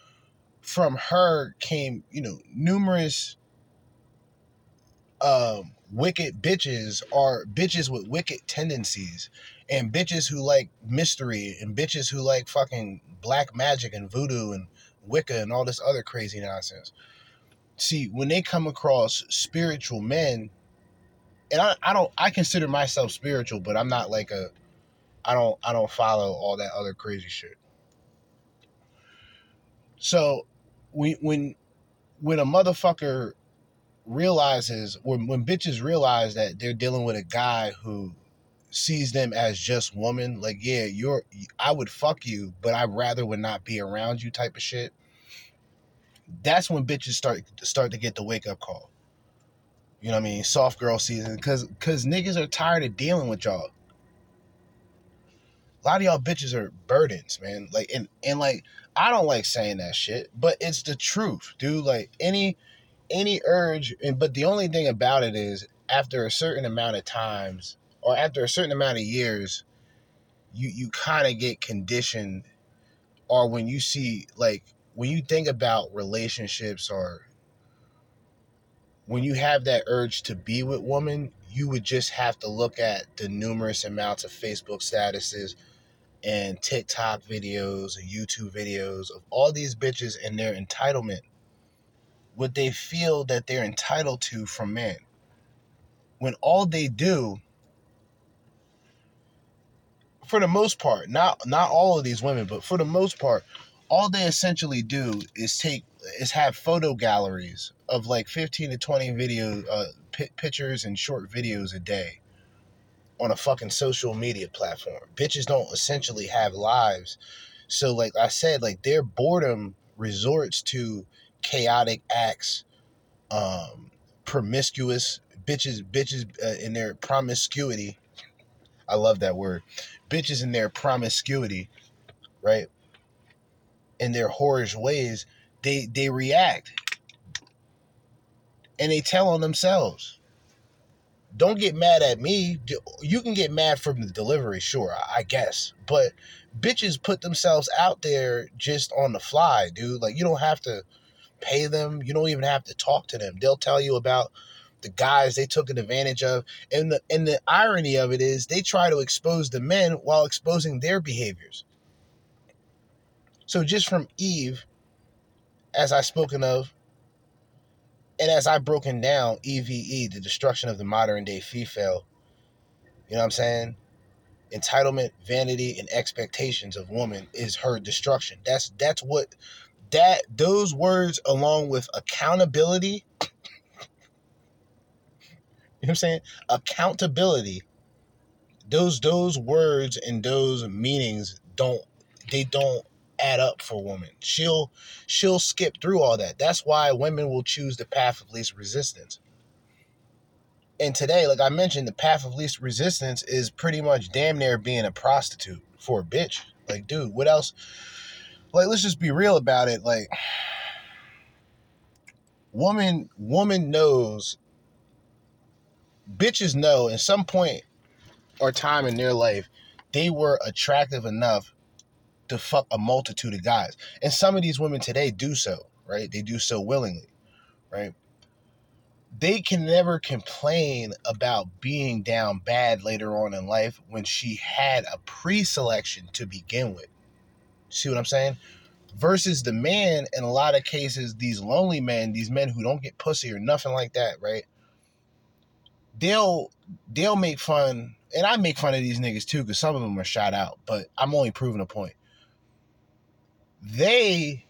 from her came, you know, numerous um wicked bitches are bitches with wicked tendencies and bitches who like mystery and bitches who like fucking black magic and voodoo and wicca and all this other crazy nonsense. See when they come across spiritual men and I, I don't i consider myself spiritual but i'm not like a i don't i don't follow all that other crazy shit. So when when when a motherfucker realizes when when bitches realize that they're dealing with a guy who sees them as just woman, like yeah, you're I would fuck you, but I rather would not be around you type of shit. That's when bitches start start to get the wake up call. You know what I mean? Soft girl season, cause cause niggas are tired of dealing with y'all. A lot of y'all bitches are burdens, man. Like and and like I don't like saying that shit, but it's the truth, dude. Like any any urge and but the only thing about it is after a certain amount of times or after a certain amount of years you you kind of get conditioned or when you see like when you think about relationships or when you have that urge to be with woman you would just have to look at the numerous amounts of facebook statuses and tiktok videos and youtube videos of all these bitches and their entitlement what they feel that they're entitled to from men. When all they do, for the most part, not not all of these women, but for the most part, all they essentially do is take is have photo galleries of like 15 to 20 video uh, pi pictures and short videos a day on a fucking social media platform. Bitches don't essentially have lives. So like I said, like their boredom resorts to chaotic acts, um, promiscuous bitches, bitches uh, in their promiscuity. I love that word. Bitches in their promiscuity, right? In their whorish ways, they they react and they tell on themselves don't get mad at me. You can get mad from the delivery, sure, I guess. But bitches put themselves out there just on the fly, dude. Like you don't have to pay them. You don't even have to talk to them. They'll tell you about the guys they took advantage of. And the and the irony of it is they try to expose the men while exposing their behaviors. So just from Eve, as I spoken of, and as I've broken down EVE, the destruction of the modern day female, you know what I'm saying? Entitlement, vanity, and expectations of woman is her destruction. That's that's what that those words along with accountability. you know what I'm saying? Accountability. Those those words and those meanings don't they don't add up for women. She'll she'll skip through all that. That's why women will choose the path of least resistance. And today, like I mentioned, the path of least resistance is pretty much damn near being a prostitute for a bitch. Like, dude, what else? Like, let's just be real about it. Like, woman, woman knows, bitches know at some point or time in their life, they were attractive enough to fuck a multitude of guys. And some of these women today do so, right? They do so willingly, right? They can never complain about being down bad later on in life when she had a pre selection to begin with. See what I'm saying? Versus the man, in a lot of cases, these lonely men, these men who don't get pussy or nothing like that, right? They'll they'll make fun, and I make fun of these niggas too, because some of them are shot out, but I'm only proving a point they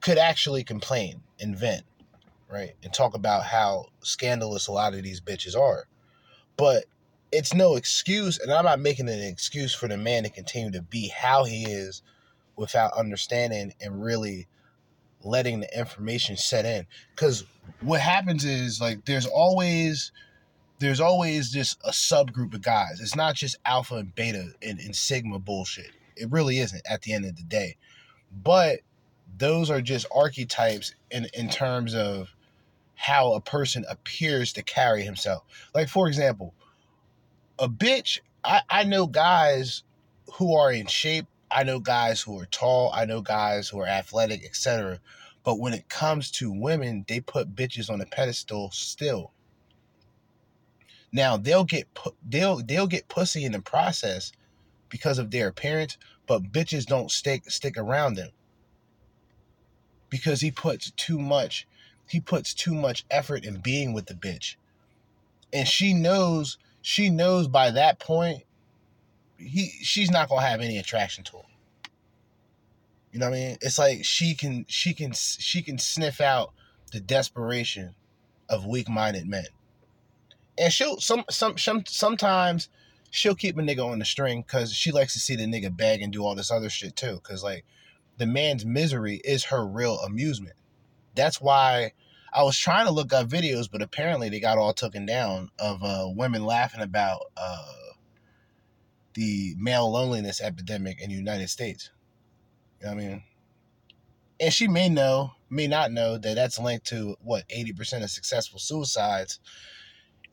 could actually complain and vent, right? And talk about how scandalous a lot of these bitches are. But it's no excuse, and I'm not making an excuse for the man to continue to be how he is without understanding and really letting the information set in. Because what happens is like there's always there's always just a subgroup of guys. It's not just alpha and beta and, and sigma bullshit. It really isn't at the end of the day. But those are just archetypes in, in terms of how a person appears to carry himself. Like, for example, a bitch, I, I know guys who are in shape. I know guys who are tall. I know guys who are athletic, etc. But when it comes to women, they put bitches on a pedestal still. Now they'll get they'll they'll get pussy in the process, because of their appearance, but bitches don't stick stick around them because he puts too much he puts too much effort in being with the bitch. And she knows she knows by that point he she's not to have any attraction to him. You know what I mean? It's like she can she can she can sniff out the desperation of weak-minded men. And she'll some some some sometimes she'll keep a nigga on the string because she likes to see the nigga beg and do all this other shit too. Because like the man's misery is her real amusement. That's why I was trying to look up videos, but apparently they got all taken down of uh, women laughing about uh, the male loneliness epidemic in the United States. You know what I mean? And she may know, may not know that that's linked to what 80% of successful suicides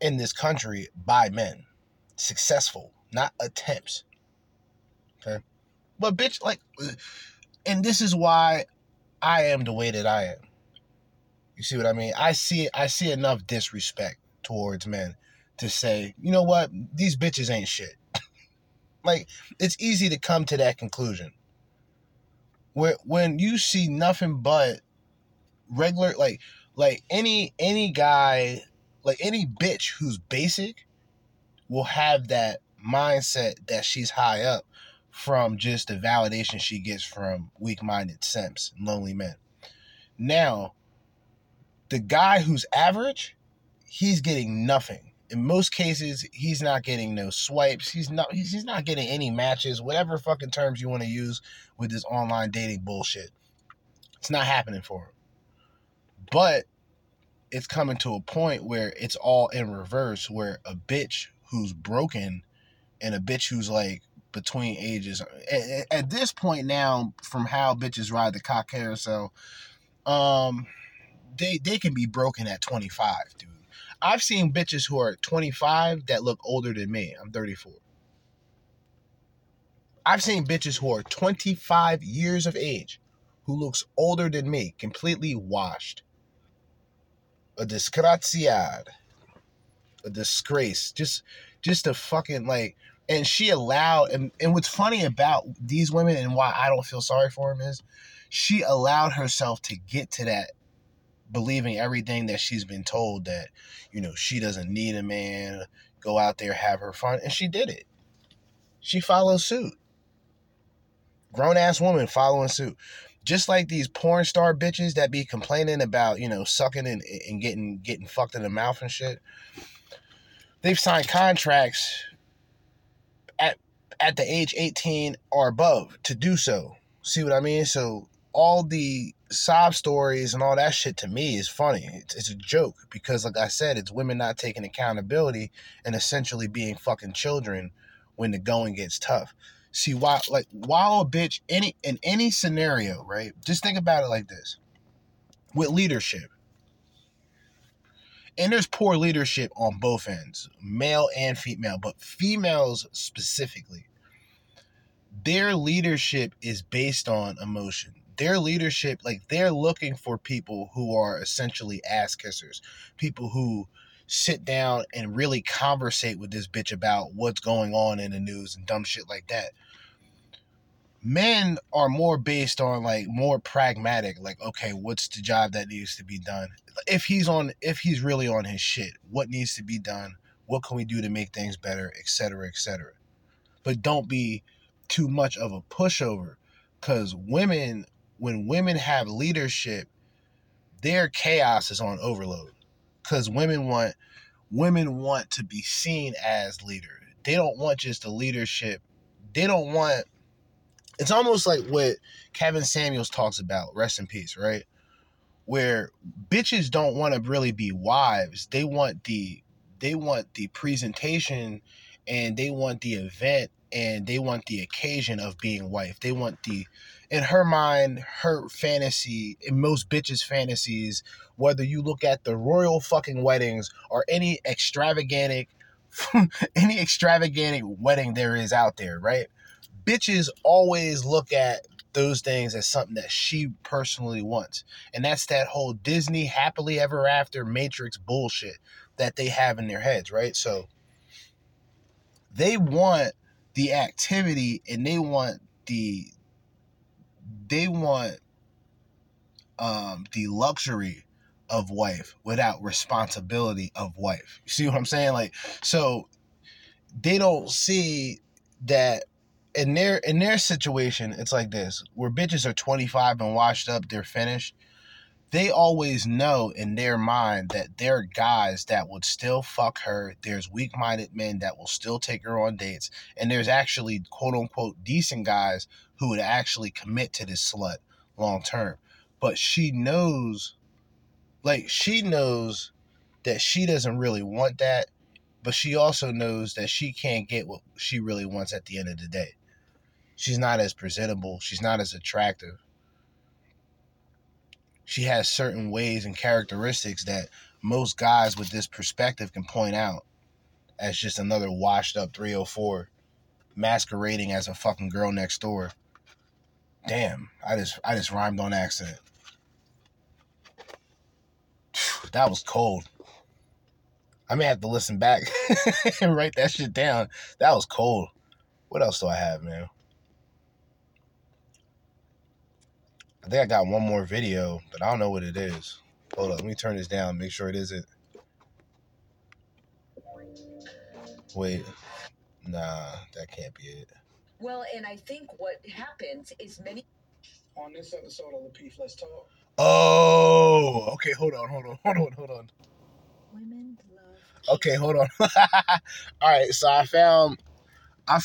in this country by men successful, not attempts. Okay. But bitch, like, and this is why I am the way that I am. You see what I mean? I see I see enough disrespect towards men to say, you know what, these bitches ain't shit. *laughs* like, it's easy to come to that conclusion. Where when you see nothing but regular like like any any guy like any bitch who's basic will have that mindset that she's high up from just the validation she gets from weak-minded simps and lonely men. Now, the guy who's average, he's getting nothing. In most cases, he's not getting no swipes. He's not he's, he's not getting any matches, whatever fucking terms you want to use with this online dating bullshit. It's not happening for him. But it's coming to a point where it's all in reverse where a bitch who's broken and a bitch who's like between ages at, at this point now from how bitches ride the cock carousel um they they can be broken at 25 dude. I've seen bitches who are 25 that look older than me. I'm 34 i've seen bitches who are 25 years of age who looks older than me completely washed. A disgraziad. A disgrace. Just just a fucking like and she allowed and, and what's funny about these women and why I don't feel sorry for them is she allowed herself to get to that believing everything that she's been told that you know she doesn't need a man go out there have her fun and she did it she followed suit grown ass woman following suit just like these porn star bitches that be complaining about you know sucking and, and getting getting fucked in the mouth and shit they've signed contracts at at the age 18 or above to do so. See what I mean? So all the sob stories and all that shit to me is funny. It's, it's a joke because, like I said, it's women not taking accountability and essentially being fucking children when the going gets tough. See why, like, while a bitch any in any scenario, right? Just think about it like this: with leadership, and there's poor leadership on both ends, male and female, but females specifically. Their leadership is based on emotion. Their leadership, like they're looking for people who are essentially ass kissers, people who sit down and really conversate with this bitch about what's going on in the news and dumb shit like that. Men are more based on like more pragmatic like okay what's the job that needs to be done? If he's on if he's really on his shit what needs to be done? What can we do to make things better etc etc but don't be too much of a pushover because women when women have leadership their chaos is on overload because women want women want to be seen as leader they don't want just the leadership they don't want it's almost like what Kevin Samuels talks about, rest in peace, right? Where bitches don't want to really be wives. They want the they want the presentation and they want the event and they want the occasion of being wife. They want the in her mind, her fantasy, in most bitches' fantasies, whether you look at the royal fucking weddings or any extravagant *laughs* any extravagant wedding there is out there, right? bitches always look at those things as something that she personally wants. And that's that whole Disney happily ever after matrix bullshit that they have in their heads, right? So they want the activity and they want the they want um the luxury of wife without responsibility of wife. You see what I'm saying? Like so they don't see that in their in their situation, it's like this: where bitches are 25 and washed up, they're finished. They always know in their mind that there are guys that would still fuck her. There's weak minded men that will still take her on dates. And there's actually quote unquote decent guys who would actually commit to this slut long term. But she knows, like, she knows that she doesn't really want that. But she also knows that she can't get what she really wants at the end of the day she's not as presentable, she's not as attractive. She has certain ways and characteristics that most guys with this perspective can point out as just another washed up 304 masquerading as a fucking girl next door. Damn, I just I just rhymed on accident. *sighs* That was cold. I may have to listen back *laughs* and write that shit down. That was cold. What else do I have, man? I think I got one more video, but I don't know what it is. Hold up, let me turn this down, make sure it isn't. Wait, nah, that can't be it. Well, and I think what happens is many. On this episode of the Peef Let's Talk. Oh, okay. Hold on, hold on, *laughs* hold on, hold on. Women love. Okay, hold on. *laughs* All right, so I found. I,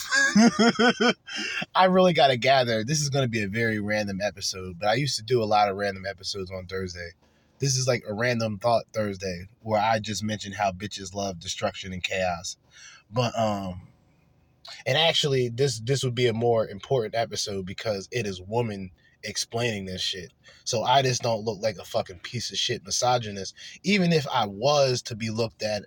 *laughs* I really got to gather. This is going to be a very random episode, but I used to do a lot of random episodes on Thursday. This is like a random thought Thursday where I just mentioned how bitches love destruction and chaos. But um and actually this this would be a more important episode because it is woman explaining this shit. So I just don't look like a fucking piece of shit misogynist even if I was to be looked at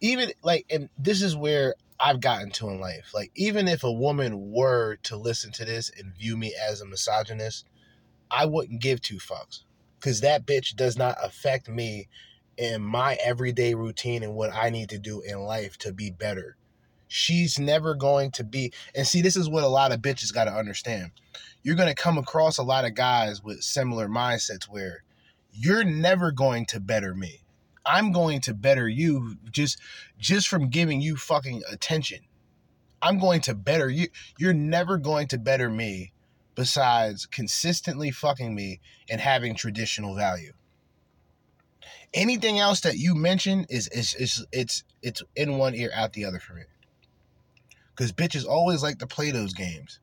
even like and this is where I've gotten to in life. Like even if a woman were to listen to this and view me as a misogynist, I wouldn't give two fucks because that bitch does not affect me in my everyday routine and what I need to do in life to be better. She's never going to be, and see, this is what a lot of bitches got to understand. You're going to come across a lot of guys with similar mindsets where you're never going to better me. I'm going to better you just just from giving you fucking attention. I'm going to better you. You're never going to better me besides consistently fucking me and having traditional value. Anything else that you mention is is, is it's it's in one ear out the other for me. Cause bitches always like to play those games.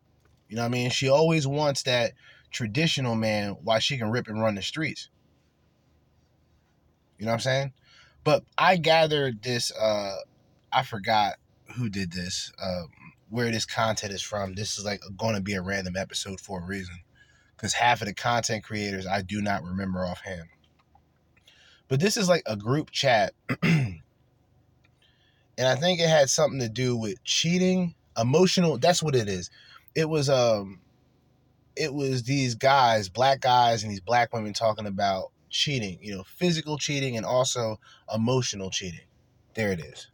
You know what I mean? She always wants that traditional man while she can rip and run the streets. You know what I'm saying? But I gathered this uh I forgot who did this. Um where this content is from. This is like going to be a random episode for a reason. Because half of the content creators I do not remember offhand. But this is like a group chat. *clears throat* and I think it had something to do with cheating, emotional. That's what it is. It was um it was these guys, black guys and these black women talking about cheating, you know, physical cheating and also emotional cheating. There it is.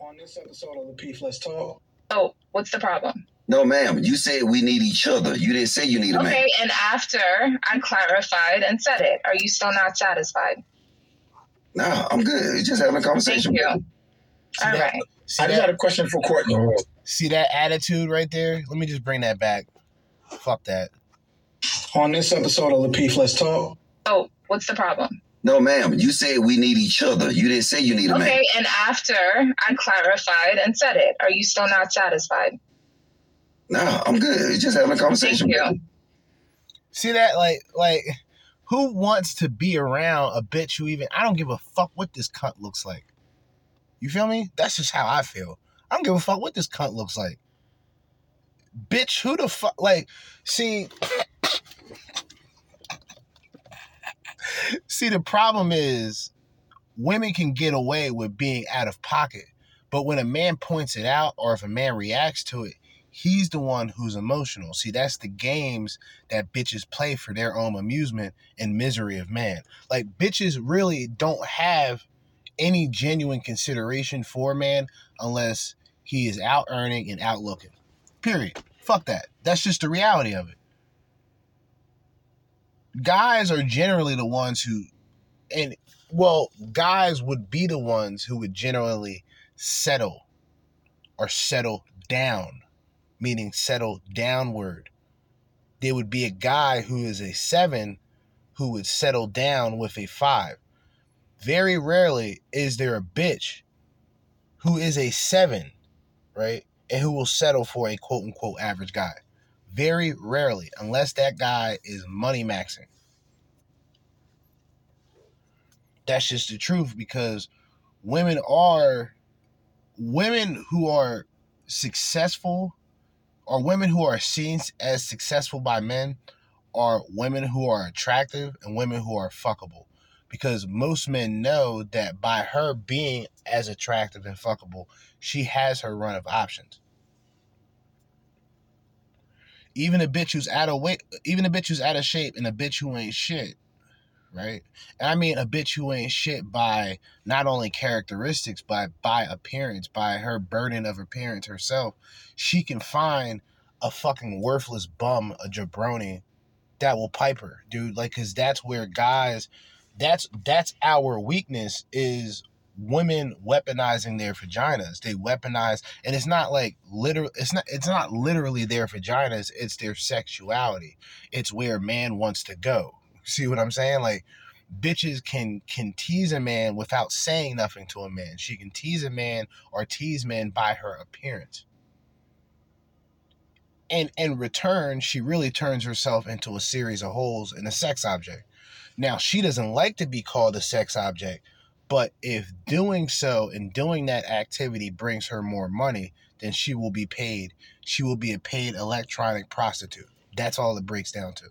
On this episode of the Peef Let's Talk. Oh, what's the problem? No, ma'am. You said we need each other. You didn't say you need a man. Okay, and after I clarified and said it, are you still not satisfied? No, I'm good. Just having a conversation. Thank you. See All that- right. see I just that- had a question for Courtney. See that attitude right there? Let me just bring that back. Fuck that. On this episode of the Peef Let's Talk. Oh, what's the problem? No, ma'am. You said we need each other. You didn't say you need a man. Okay, and after I clarified and said it, are you still not satisfied? No, I'm good. Just having a conversation. Thank you. See that? Like, like, who wants to be around a bitch who even? I don't give a fuck what this cunt looks like. You feel me? That's just how I feel. I don't give a fuck what this cunt looks like. Bitch, who the fuck? Like, see, see, the problem is women can get away with being out of pocket, but when a man points it out or if a man reacts to it, he's the one who's emotional. See, that's the games that bitches play for their own amusement and misery of man. Like bitches really don't have any genuine consideration for man unless he is out earning and out looking. Period. Fuck that. That's just the reality of it. Guys are generally the ones who and well, guys would be the ones who would generally settle or settle down meaning settle downward. There would be a guy who is a seven who would settle down with a five. Very rarely is there a bitch who is a seven, right? And who will settle for a quote unquote average guy. Very rarely, unless that guy is money maxing. That's just the truth because women are women who are successful or women who are seen as successful by men are women who are attractive and women who are fuckable. Because most men know that by her being as attractive and fuckable, she has her run of options. Even a bitch who's out of weight, even a bitch who's out of shape and a bitch who ain't shit, right? And I mean a bitch who ain't shit by not only characteristics, but by appearance, by her burden of appearance herself. She can find a fucking worthless bum, a jabroni, that will pipe her, dude. Like, cause that's where guys, that's that's our weakness is women weaponizing their vaginas. They weaponize, and it's not like literal. It's not. It's not literally their vaginas. It's their sexuality. It's where man wants to go. See what I'm saying? Like bitches can can tease a man without saying nothing to a man. She can tease a man or tease men by her appearance. And in return, she really turns herself into a series of holes and a sex object. Now, she doesn't like to be called a sex object, but if doing so and doing that activity brings her more money, then she will be paid. She will be a paid electronic prostitute. That's all it breaks down to.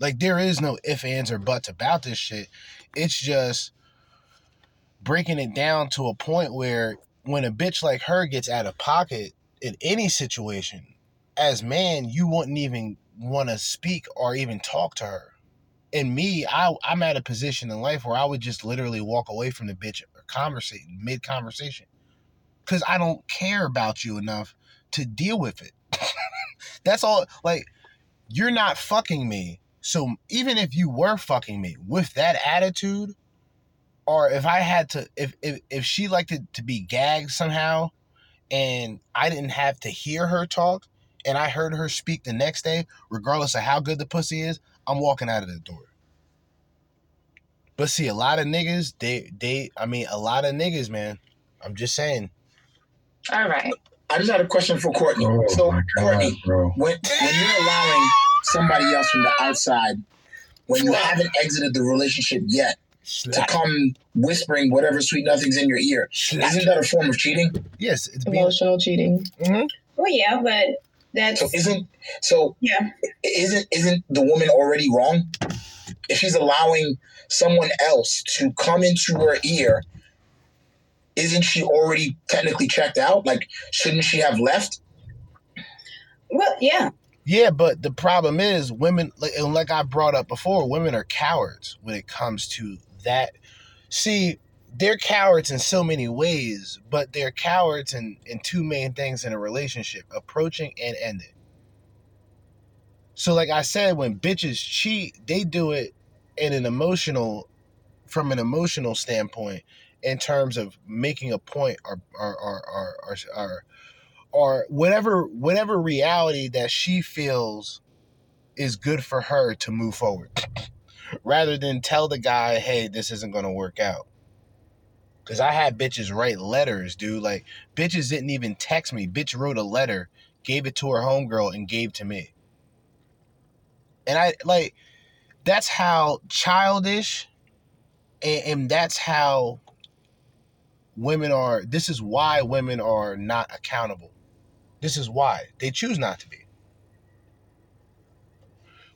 Like there is no ifs, ands, or buts about this shit. It's just breaking it down to a point where when a bitch like her gets out of pocket in any situation, as man, you wouldn't even want to speak or even talk to her. And me, I I'm at a position in life where I would just literally walk away from the bitch or conversate mid conversation. Cause I don't care about you enough to deal with it. *laughs* That's all like you're not fucking me. So even if you were fucking me with that attitude, or if I had to if if, if she liked it to be gagged somehow and I didn't have to hear her talk and I heard her speak the next day, regardless of how good the pussy is, I'm walking out of the door. But see, a lot of niggas, they they I mean a lot of niggas, man. I'm just saying. All right. I just had a question for Courtney. Oh so, God, Courtney, bro. when when you're allowing somebody else from the outside, when you haven't exited the relationship yet, to come whispering whatever sweet nothings in your ear, isn't that a form of cheating? Yes, it's Emotional cheating. Mm-hmm. Well, yeah, but that's So isn't so yeah. isn't isn't the woman already wrong if she's allowing someone else to come into her ear? Isn't she already technically checked out? Like, shouldn't she have left? Well, yeah. Yeah, but the problem is women like and like I brought up before, women are cowards when it comes to that. See, they're cowards in so many ways, but they're cowards in, in two main things in a relationship, approaching and ending. So like I said, when bitches cheat, they do it in an emotional from an emotional standpoint in terms of making a point or or or or, or, or or whatever whatever reality that she feels is good for her to move forward *laughs* rather than tell the guy hey this isn't going to work out because i had bitches write letters dude like bitches didn't even text me bitch wrote a letter gave it to her homegirl and gave to me and i like that's how childish and, and that's how women are this is why women are not accountable this is why they choose not to be.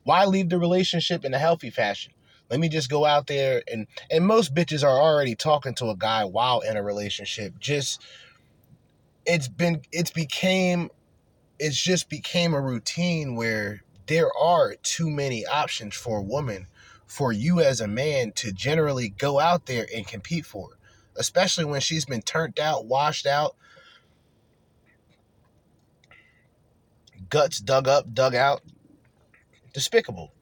Why leave the relationship in a healthy fashion? Let me just go out there and and most bitches are already talking to a guy while in a relationship. Just it's been it's became it's just became a routine where there are too many options for a woman for you as a man to generally go out there and compete for, especially when she's been turned out, washed out, guts dug up, dug out. Despicable.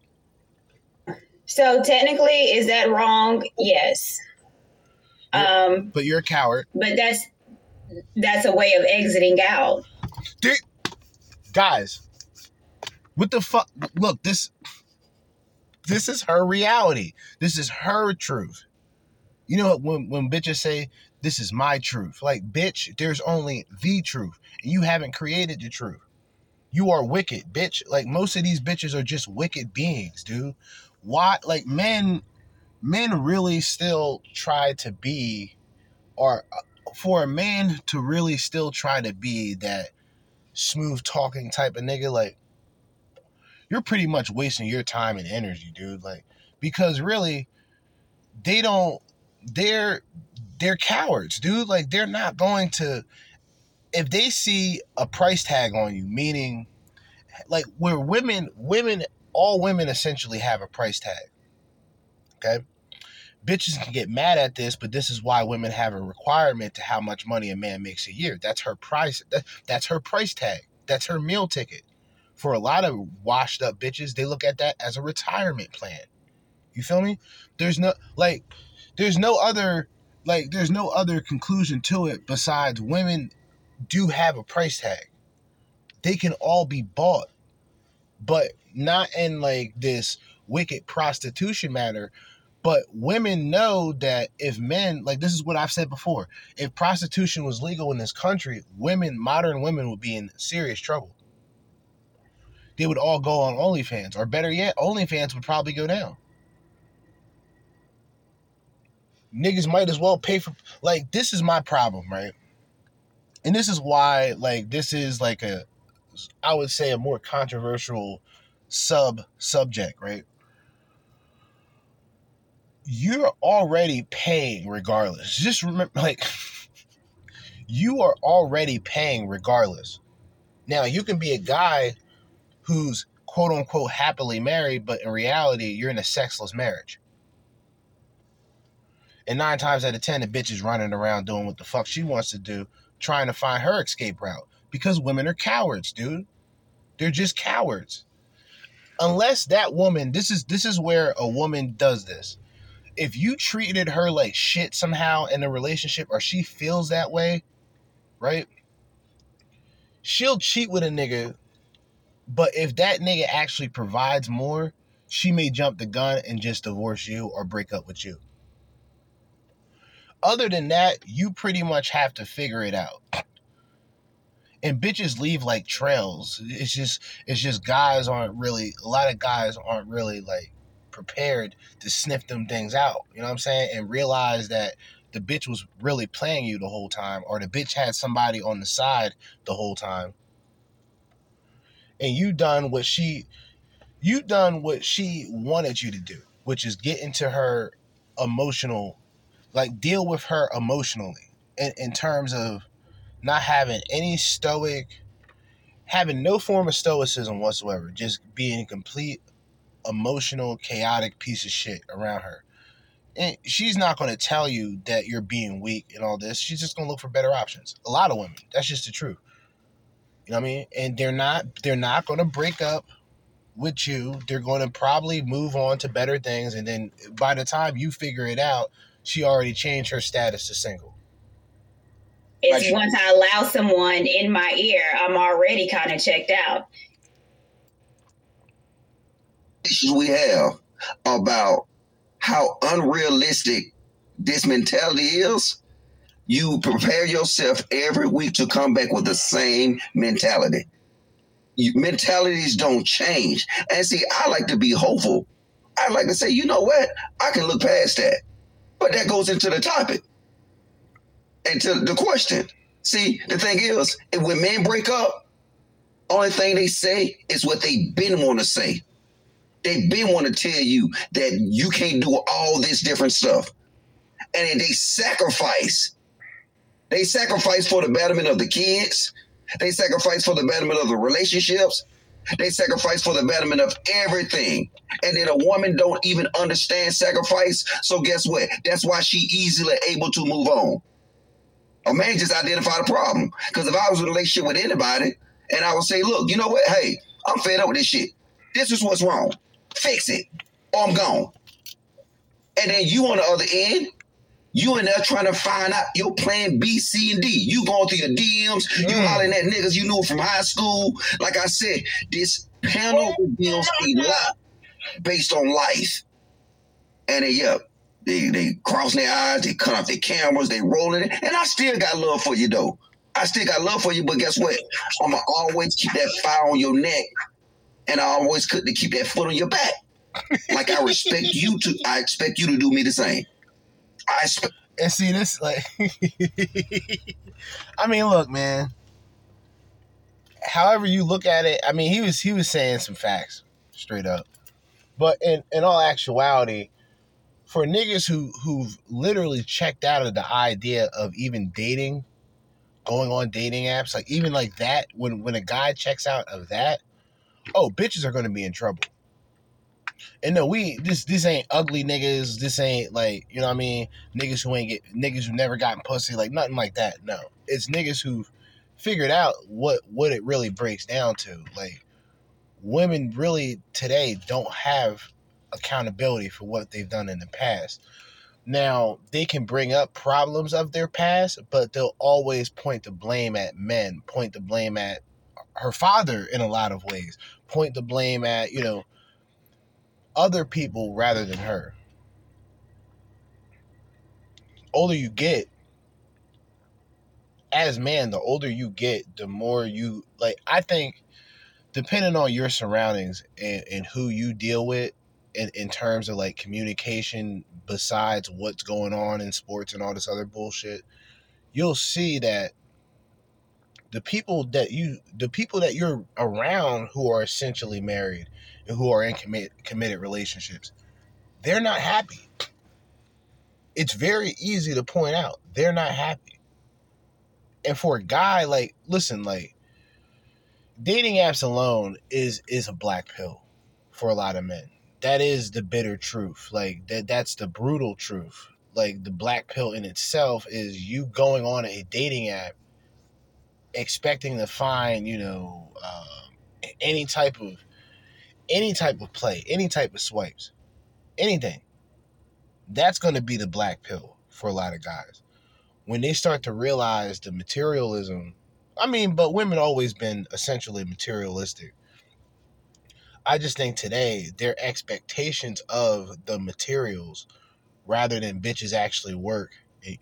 So technically, is that wrong? Yes. Um, But you're a coward. but that's that's a way of exiting out. Dude, guys, what the fuck? Look, this this is her reality. This is her truth. You know when when bitches say this is my truth, like bitch, there's only the truth, and you haven't created the truth. You are wicked, bitch. Like most of these bitches are just wicked beings, dude. Why? Like men, men really still try to be, or uh, for a man to really still try to be that smooth talking type of nigga, like you're pretty much wasting your time and energy, dude. Like because really, they don't. They're they're cowards, dude. Like they're not going to. If they see a price tag on you, meaning like where women women all women essentially have a price tag. Okay? Bitches can get mad at this, but this is why women have a requirement to how much money a man makes a year. That's her price. That, that's her price tag. That's her meal ticket. For a lot of washed up bitches, they look at that as a retirement plan. You feel me? There's no like there's no other like there's no other conclusion to it besides women do have a price tag. They can all be bought, but not in like this wicked prostitution matter. But women know that if men, like this is what I've said before, if prostitution was legal in this country, women, modern women would be in serious trouble. They would all go on OnlyFans, or better yet, OnlyFans would probably go down. Niggas might as well pay for, like, this is my problem, right? And this is why, like, this is like a, I would say, a more controversial sub subject, right? You're already paying regardless. Just remember, like, *laughs* you are already paying regardless. Now, you can be a guy who's quote unquote happily married, but in reality, you're in a sexless marriage. And nine times out of ten, the bitch is running around doing what the fuck she wants to do, trying to find her escape route. Because women are cowards, dude. They're just cowards. Unless that woman, this is this is where a woman does this. If you treated her like shit somehow in a relationship, or she feels that way, right? She'll cheat with a nigga, but if that nigga actually provides more, she may jump the gun and just divorce you or break up with you. Other than that, you pretty much have to figure it out. And bitches leave like trails. It's just it's just guys aren't really a lot of guys aren't really like prepared to sniff them things out. You know what I'm saying? And realize that the bitch was really playing you the whole time or the bitch had somebody on the side the whole time. And you done what she you done what she wanted you to do, which is get into her emotional like deal with her emotionally in, in terms of not having any stoic having no form of stoicism whatsoever just being a complete emotional chaotic piece of shit around her. And she's not going to tell you that you're being weak and all this. She's just going to look for better options. A lot of women that's just the truth. You know what i mean? And they're not they're not going to break up with you. They're going to probably move on to better things. And then by the time you figure it out she already changed her status to single. It's like once I allow someone in my ear, I'm already kind of checked out. Issues we have about how unrealistic this mentality is. You prepare yourself every week to come back with the same mentality. You, mentalities don't change. And see, I like to be hopeful. I like to say, you know what? I can look past that. But that goes into the topic and to the question. See, the thing is, when men break up, only thing they say is what they been want to say. They been want to tell you that you can't do all this different stuff. And they sacrifice. They sacrifice for the betterment of the kids. They sacrifice for the betterment of the relationships. They sacrifice for the betterment of everything. And then a woman don't even understand sacrifice. So guess what? That's why she easily able to move on. A man just identified a problem. Because if I was in a relationship with anybody and I would say, look, you know what? Hey, I'm fed up with this shit. This is what's wrong. Fix it. Or I'm gone. And then you on the other end, you in there trying to find out your plan B, C, and D. You going through your DMs, mm. you hollering at niggas you knew from high school. Like I said, this panel reveals a lot based on life. And they, yeah, they they crossing their eyes, they cut off their cameras, they rolling it. And I still got love for you though. I still got love for you, but guess what? I'ma always keep that fire on your neck, and I always could to keep that foot on your back. Like I respect you to, I expect you to do me the same. I expect. And see this, like, *laughs* I mean, look, man. However you look at it, I mean, he was he was saying some facts, straight up. But in in all actuality, for niggas who who've literally checked out of the idea of even dating, going on dating apps, like even like that, when when a guy checks out of that, oh, bitches are gonna be in trouble. And no, we this this ain't ugly niggas. This ain't like you know what I mean. Niggas who ain't get niggas who never gotten pussy, like nothing like that. No, it's niggas who figured out what what it really breaks down to. Like women really today don't have accountability for what they've done in the past. Now, they can bring up problems of their past, but they'll always point the blame at men, point the blame at her father in a lot of ways, point the blame at, you know, other people rather than her. Older you get, as man, the older you get, the more you like. I think, depending on your surroundings and, and who you deal with, in, in terms of like communication, besides what's going on in sports and all this other bullshit, you'll see that the people that you the people that you're around who are essentially married and who are in commit, committed relationships they're not happy. It's very easy to point out they're not happy. And for a guy like listen like dating apps alone is is a black pill for a lot of men that is the bitter truth like that that's the brutal truth. Like the black pill in itself is you going on a dating app expecting to find you know uh, any type of any type of play any type of swipes anything. That's going to be the black pill for a lot of guys. When they start to realize the materialism i mean but women always been essentially materialistic i just think today their expectations of the materials rather than bitches actually work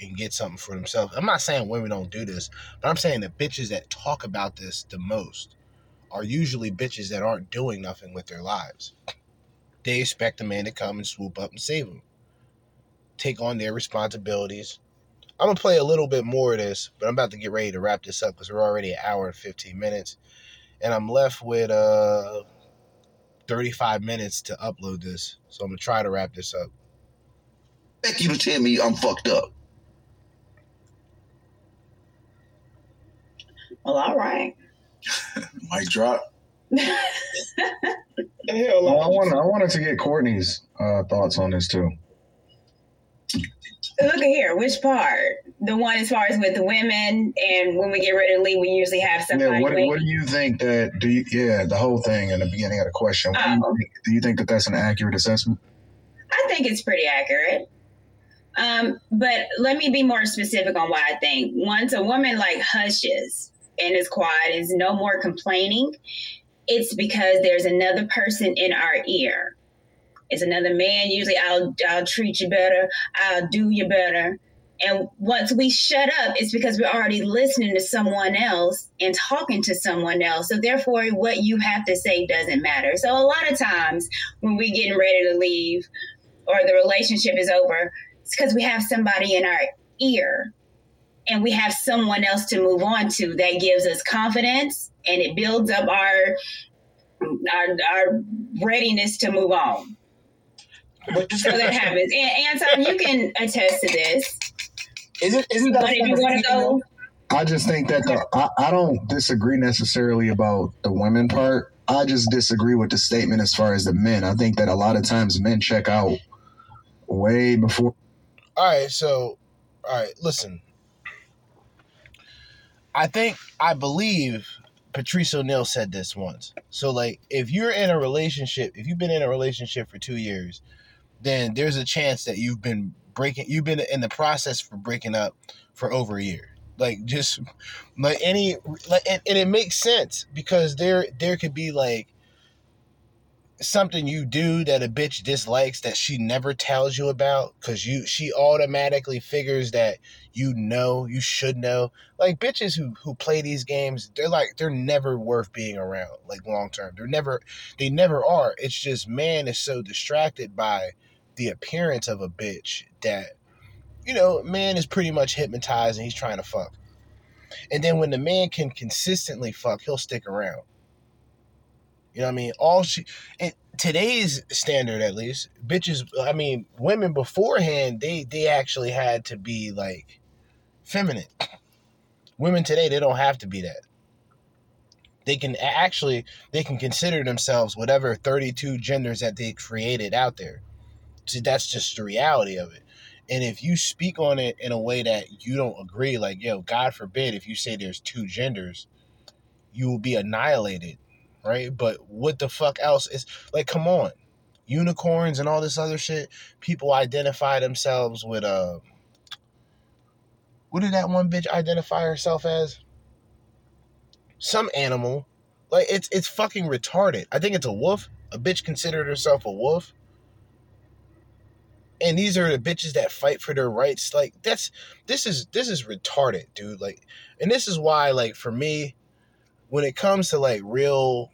and get something for themselves. I'm not saying women don't do this, but I'm saying the bitches that talk about this the most are usually bitches that aren't doing nothing with their lives. They expect a man to come and swoop up and save them, take on their responsibilities. I'm gonna play a little bit more of this, but I'm about to get ready to wrap this up because we're already an hour and 15 minutes, and I'm left with uh 35 minutes to upload this. So I'm gonna try to wrap this up. Thank you to tell me I'm fucked up. Well, all right. *laughs* Mic drop. *laughs* Hell, I want I wanted to get Courtney's uh, thoughts on this too. Look at here, which part? The one as far as with the women, and when we get ready to leave, we usually have somebody. Yeah, what, what do you think that? Do you yeah the whole thing in the beginning of the question? What do, you Oh. think, do you think that that's an accurate assessment? I think it's pretty accurate. Um, but let me be more specific on why I think. Once a woman like hushes and is quiet, is no more complaining, it's because there's another person in our ear. It's another man. Usually, I'll I'll treat you better. I'll do you better. And once we shut up, it's because we're already listening to someone else and talking to someone else. So therefore, what you have to say doesn't matter. So a lot of times when we're getting ready to leave or the relationship is over, it's because we have somebody in our ear and we have someone else to move on to that gives us confidence and it builds up our our, our readiness to move on. So that happens. And Anton, you can attest to this. Isn't isn't that But if you want to go, I just think that the I, I don't disagree necessarily about the women part. I just disagree with the statement as far as the men. I think that a lot of times men check out way before. All right, so all right, listen. I think I believe Patrice O'Neal said this once. So like if you're in a relationship, if you've been in a relationship for 2 years, then there's a chance that you've been breaking you've been in the process for breaking up for over a year. Like just like any like and, and it makes sense because there there could be like something you do that a bitch dislikes that she never tells you about because you she automatically figures that you know you should know. Like bitches who who play these games they're like they're never worth being around like long term. They're never they never are. It's just man is so distracted by the appearance of a bitch that you know man is pretty much hypnotized and he's trying to fuck and then when the man can consistently fuck he'll stick around you know what I mean? All she today's standard at least, bitches I mean, women beforehand, they they actually had to be like feminine. *coughs* Women today, they don't have to be that. They can actually they can consider themselves whatever 32 genders that they created out there. That's just the reality of it. And if you speak on it in a way that you don't agree, like, yo, God forbid, if you say there's two genders, you will be annihilated right? But what the fuck else is like? Come on, unicorns and all this other shit, people identify themselves with uh what did that one bitch identify herself as? Some animal. Like it's it's fucking retarded. I think it's a wolf. A bitch considered herself a wolf. And these are the bitches that fight for their rights. Like that's this is this is retarded, dude. Like and this is why like for me when it comes to like real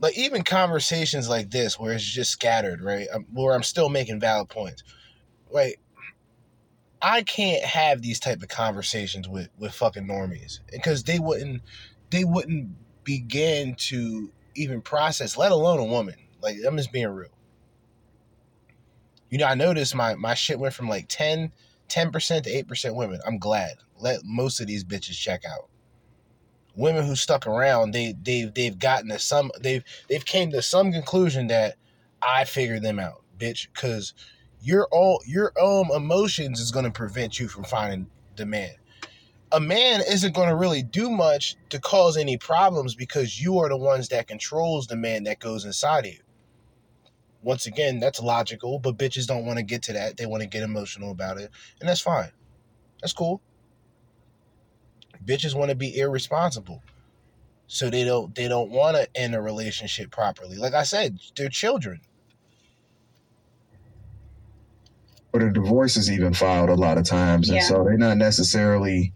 like even conversations like this where it's just scattered right um, where i'm still making valid points right i can't have these type of conversations with with fucking normies because they wouldn't they wouldn't begin to even process let alone a woman like i'm just being real you know i noticed my my shit went from like 10 10% to 8% women i'm glad let most of these bitches check out women who stuck around, they they've they've gotten to some they've they've came to some conclusion that I figured them out, bitch, because your all your own emotions is gonna prevent you from finding the man. A man isn't gonna really do much to cause any problems because you are the ones that controls the man that goes inside of you. Once again, that's logical, but bitches don't want to get to that. They want to get emotional about it, and that's fine. That's cool bitches want to be irresponsible so they don't they don't want to end a relationship properly like i said they're children Or the divorce is even filed a lot of times, and so they're not necessarily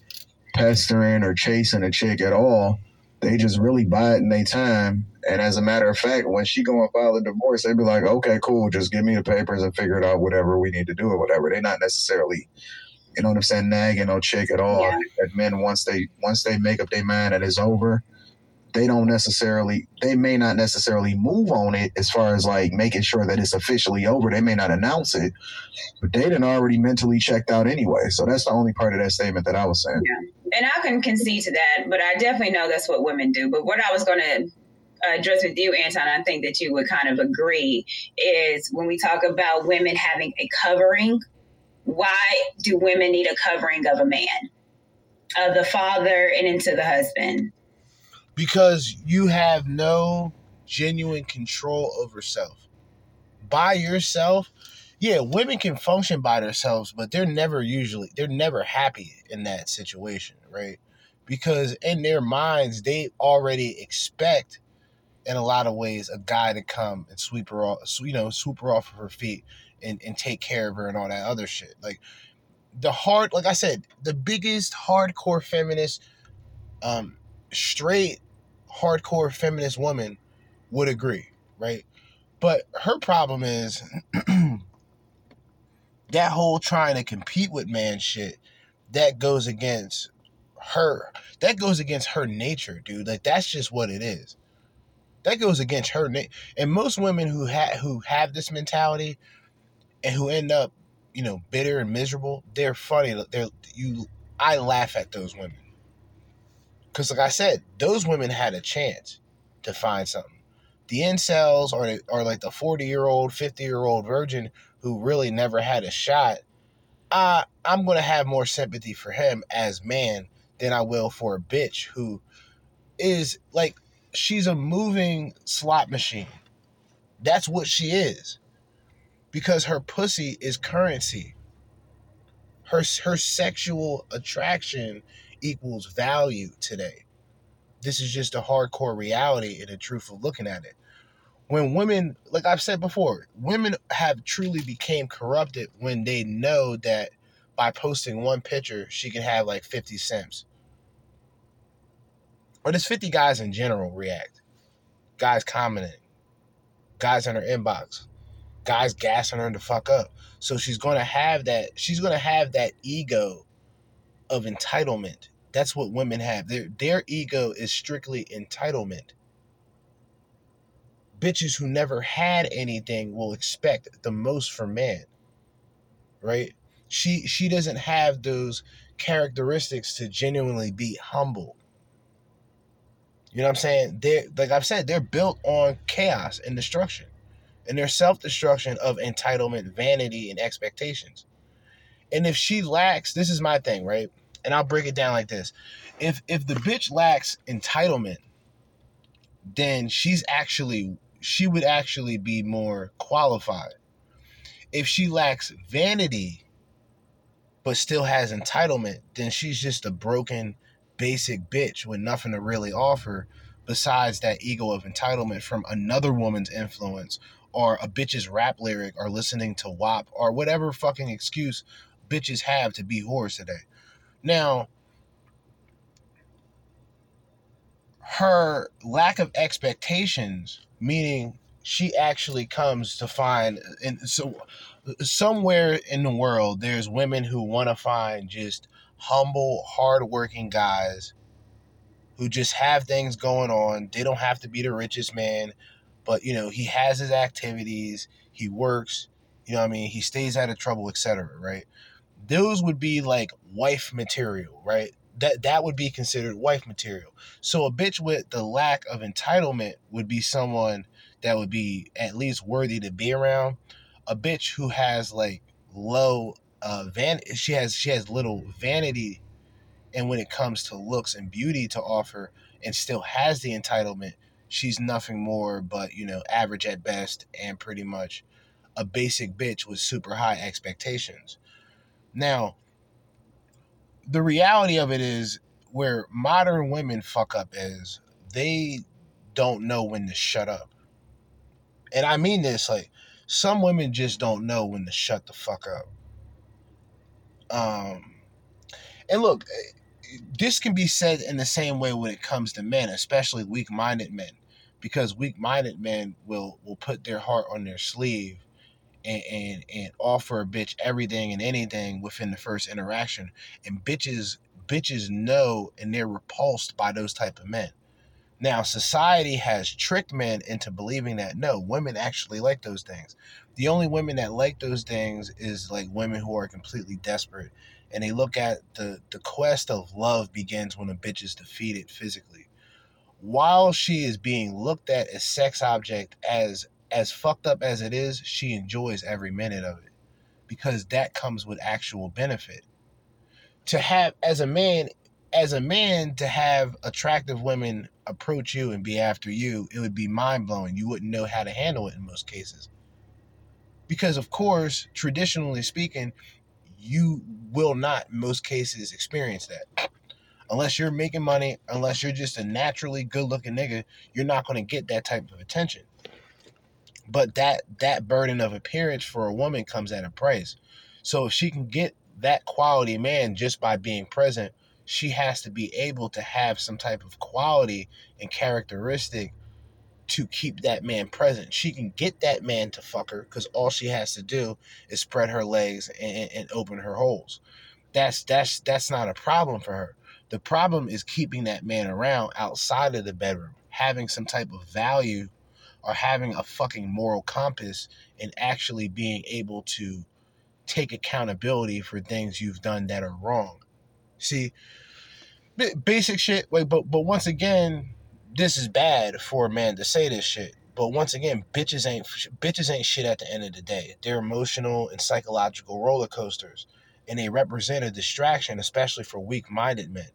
pestering or chasing a chick at all. They just really biding their time. And as a matter of fact, when she go and file a divorce, they be like, "Okay, cool, just give me the papers and figure it out, whatever we need to do or whatever." They're not necessarily, you know what I'm saying, nagging no chick at all. That men once they once they make up their mind that it's over, they don't necessarily they may not necessarily move on it as far as like making sure that it's officially over. They may not announce it, but they done already mentally checked out anyway. So that's the only part of that statement that I was saying. And I can concede to that, but I definitely know that's what women do. But what I was going to address with you, Anton, I think that you would kind of agree is when we talk about women having a covering, why do women need a covering of a man, of the father and into the husband? because you have no genuine control over self by yourself yeah women can function by themselves but they're never usually they're never happy in that situation right? Because in their minds they already expect in a lot of ways a guy to come and sweep her off you know swoop her off of her feet and, and take care of her and all that other shit. Like the hard like i said the biggest hardcore feminist um straight hardcore feminist woman would agree right? But her problem is *clears throat* that whole trying to compete with man shit that goes against her. That goes against her nature dude. Like that's just what it is. That goes against her and most women who have who have this mentality and who end up you know bitter and miserable they're funny. They're you i laugh at those women. Because like i said those women had a chance to find something. The incels or or like the 40 year old 50 year old virgin who really never had a shot uh, i'm gonna have more sympathy for him as man than i will for a bitch who is like she's a moving slot machine. That's what she is. Because her pussy is currency. Her her sexual attraction equals value today. This is just a hardcore reality and a truth of looking at it when women like i've said before women have truly became corrupted when they know that by posting one picture she can have like 50 cents or does 50 guys in general react? Guys commenting. Guys in her inbox. Guys gassing her to fuck up. So she's going to have that she's going to have that ego of entitlement. That's what women have. Their their ego is strictly entitlement bitches who never had anything will expect the most from man right? She she doesn't have those characteristics to genuinely be humble. You know what i'm saying? They're like i've said they're built on chaos and destruction and their self-destruction of entitlement vanity and expectations. And if she lacks this is my thing right? And i'll break it down like this. If if the bitch lacks entitlement then she's actually she would actually be more qualified. If she lacks vanity, but still has entitlement, then she's just a broken, basic bitch with nothing to really offer besides that ego of entitlement from another woman's influence or a bitch's rap lyric or listening to WAP or whatever fucking excuse bitches have to be whores today. Now, her lack of expectations, meaning she actually comes to find, and so somewhere in the world, there's women who want to find just humble, hardworking guys who just have things going on. They don't have to be the richest man, but you know, he has his activities, he works, you know what I mean, he stays out of trouble, etc. Right? Those would be like wife material, right? That that would be considered wife material. So a bitch with the lack of entitlement would be someone that would be at least worthy to be around. A bitch who has like low uh van she has she has little vanity and when it comes to looks and beauty to offer and still has the entitlement, she's nothing more but, you know, average at best and pretty much a basic bitch with super high expectations. Now, the reality of it is where modern women fuck up is they don't know when to shut up. And I mean this like some women just don't know when to shut the fuck up. Um and look, this can be said in the same way when it comes to men, especially weak-minded men, because weak-minded men will will put their heart on their sleeve and and, and offer a bitch everything and anything within the first interaction, and bitches bitches know and they're repulsed by those type of men. Now, society has tricked men into believing that no, women actually like those things. The only women that like those things is like women who are completely desperate and they look at the the quest of love begins when a bitch is defeated physically. While she is being looked at as sex object as as fucked up as it is, she enjoys every minute of it because that comes with actual benefit. To have as a man as a man to have attractive women approach you and be after you, it would be mind blowing. You wouldn't know how to handle it in most cases. Because of course, traditionally speaking, you will not most cases experience that unless you're making money unless you're just a naturally good looking nigga you're not going to get that type of attention but that that burden of appearance for a woman comes at a price so if she can get that quality man just by being present she has to be able to have some type of quality and characteristic to keep that man present. She can get that man to fuck her because all she has to do is spread her legs and, and open her holes. That's that's that's not a problem for her. The problem is keeping that man around outside of the bedroom, having some type of value or having a fucking moral compass and actually being able to take accountability for things you've done that are wrong. See, basic shit. Wait, but but once again, this is bad for a man to say this shit. But once again, bitches ain't bitches ain't shit at the end of the day. They're emotional and psychological roller coasters, and they represent a distraction, especially for weak-minded men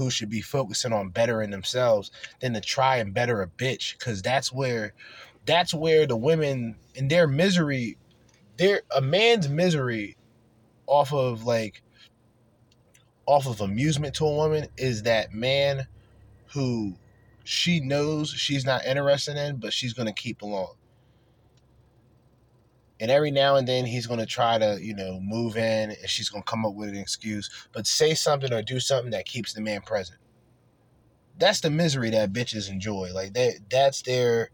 who should be focusing on bettering themselves than to try and better a bitch. Cause that's where that's where the women in their misery, their a man's misery off of like off of amusement to a woman is that man who she knows she's not interested in, but she's going to keep along. And every now and then he's going to try to, you know, move in and she's going to come up with an excuse, but say something or do something that keeps the man present. That's the misery that bitches enjoy. Like that that's their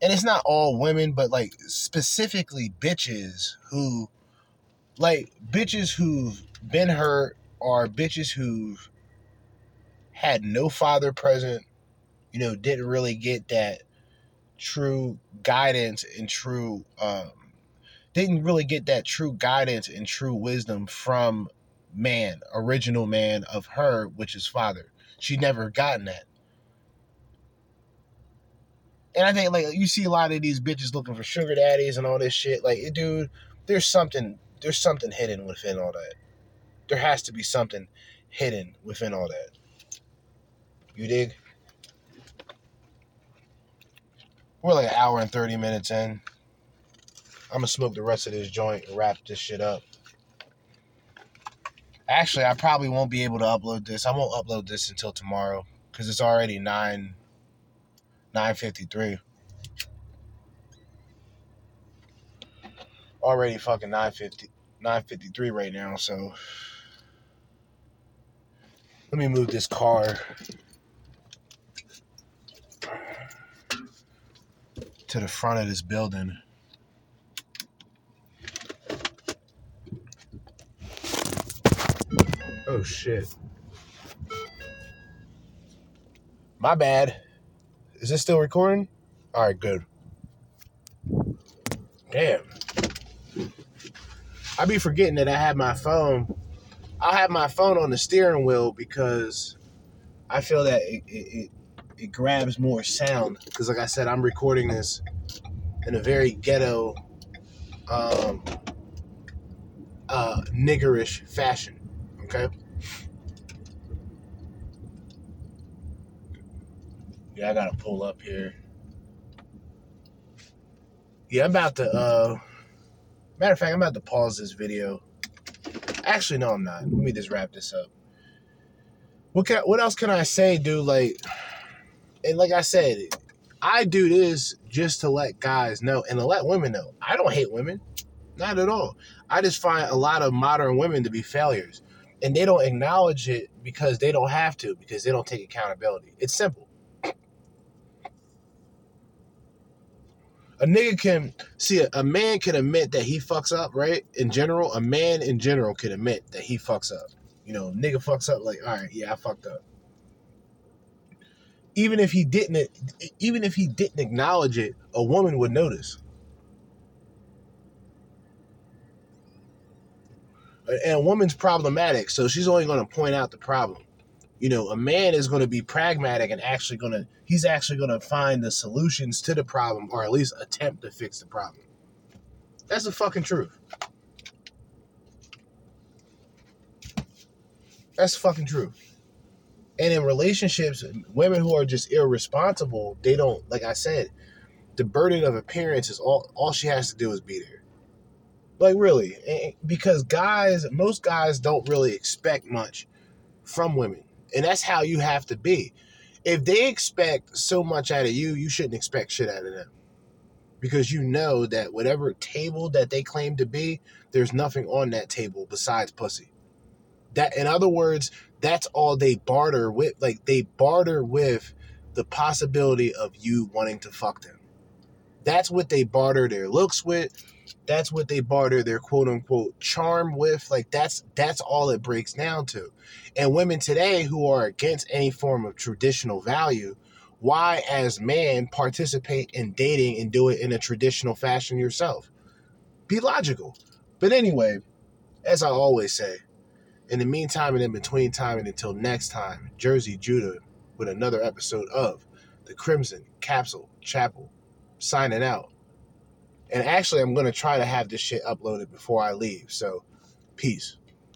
and it's not all women, but like specifically bitches who like bitches who've been hurt or bitches who've had no father present you know, didn't really get that true guidance and true um didn't really get that true guidance and true wisdom from man, original man of her, which is father. She never gotten that. And I think like you see a lot of these bitches looking for sugar daddies and all this shit. Like, dude, there's something there's something hidden within all that. There has to be something hidden within all that. You dig? We're like an hour and 30 minutes in. I'm gonna smoke the rest of this joint and wrap this shit up. Actually, I probably won't be able to upload this. I won't upload this until tomorrow because it's already 9 953. Already fucking 950 953 right now, so let me move this car to the front of this building. Oh shit. My bad. Is this still recording? All right, good. Damn. I be forgetting that I have my phone. I'll have my phone on the steering wheel because I feel that it, it, it, it grabs more sound. Because, like I said, I'm recording this in a very ghetto, um, uh, niggerish fashion. Okay. Yeah, I gotta pull up here. Yeah, I'm about to. uh Matter of fact, I'm about to pause this video. Actually, no, I'm not. Let me just wrap this up. What can? What else can I say, dude? Like, and like I said, I do this just to let guys know and to let women know. I don't hate women, not at all. I just find a lot of modern women to be failures, and they don't acknowledge it because they don't have to because they don't take accountability. It's simple. a nigga can see a, a, man can admit that he fucks up, right? In general, a man in general can admit that he fucks up. You know, nigga fucks up like, all right, yeah, I fucked up. Even if he didn't, even if he didn't acknowledge it, a woman would notice. And a woman's problematic, so she's only going to point out the problem you know, a man is going to be pragmatic and actually going to, he's actually going to find the solutions to the problem or at least attempt to fix the problem. That's the fucking truth. That's fucking truth. And in relationships, women who are just irresponsible, they don't, like I said, the burden of appearance is all, all she has to do is be there. Like, really. Eh, eh, because guys, most guys don't really expect much from women and that's how you have to be. If they expect so much out of you, you shouldn't expect shit out of them. Because you know that whatever table that they claim to be, there's nothing on that table besides pussy. That in other words, that's all they barter with. Like they barter with the possibility of you wanting to fuck them. That's what they barter their looks with. That's what they barter their quote unquote charm with. Like that's that's all it breaks down to. And women today who are against any form of traditional value, why as man participate in dating and do it in a traditional fashion yourself? Be logical. But anyway, as I always say, in the meantime and in between time and until next time, Jerzee Judah with another episode of the Crimson Capsule Chapel signing out. And actually, I'm going to try to have this shit uploaded before I leave. So, peace.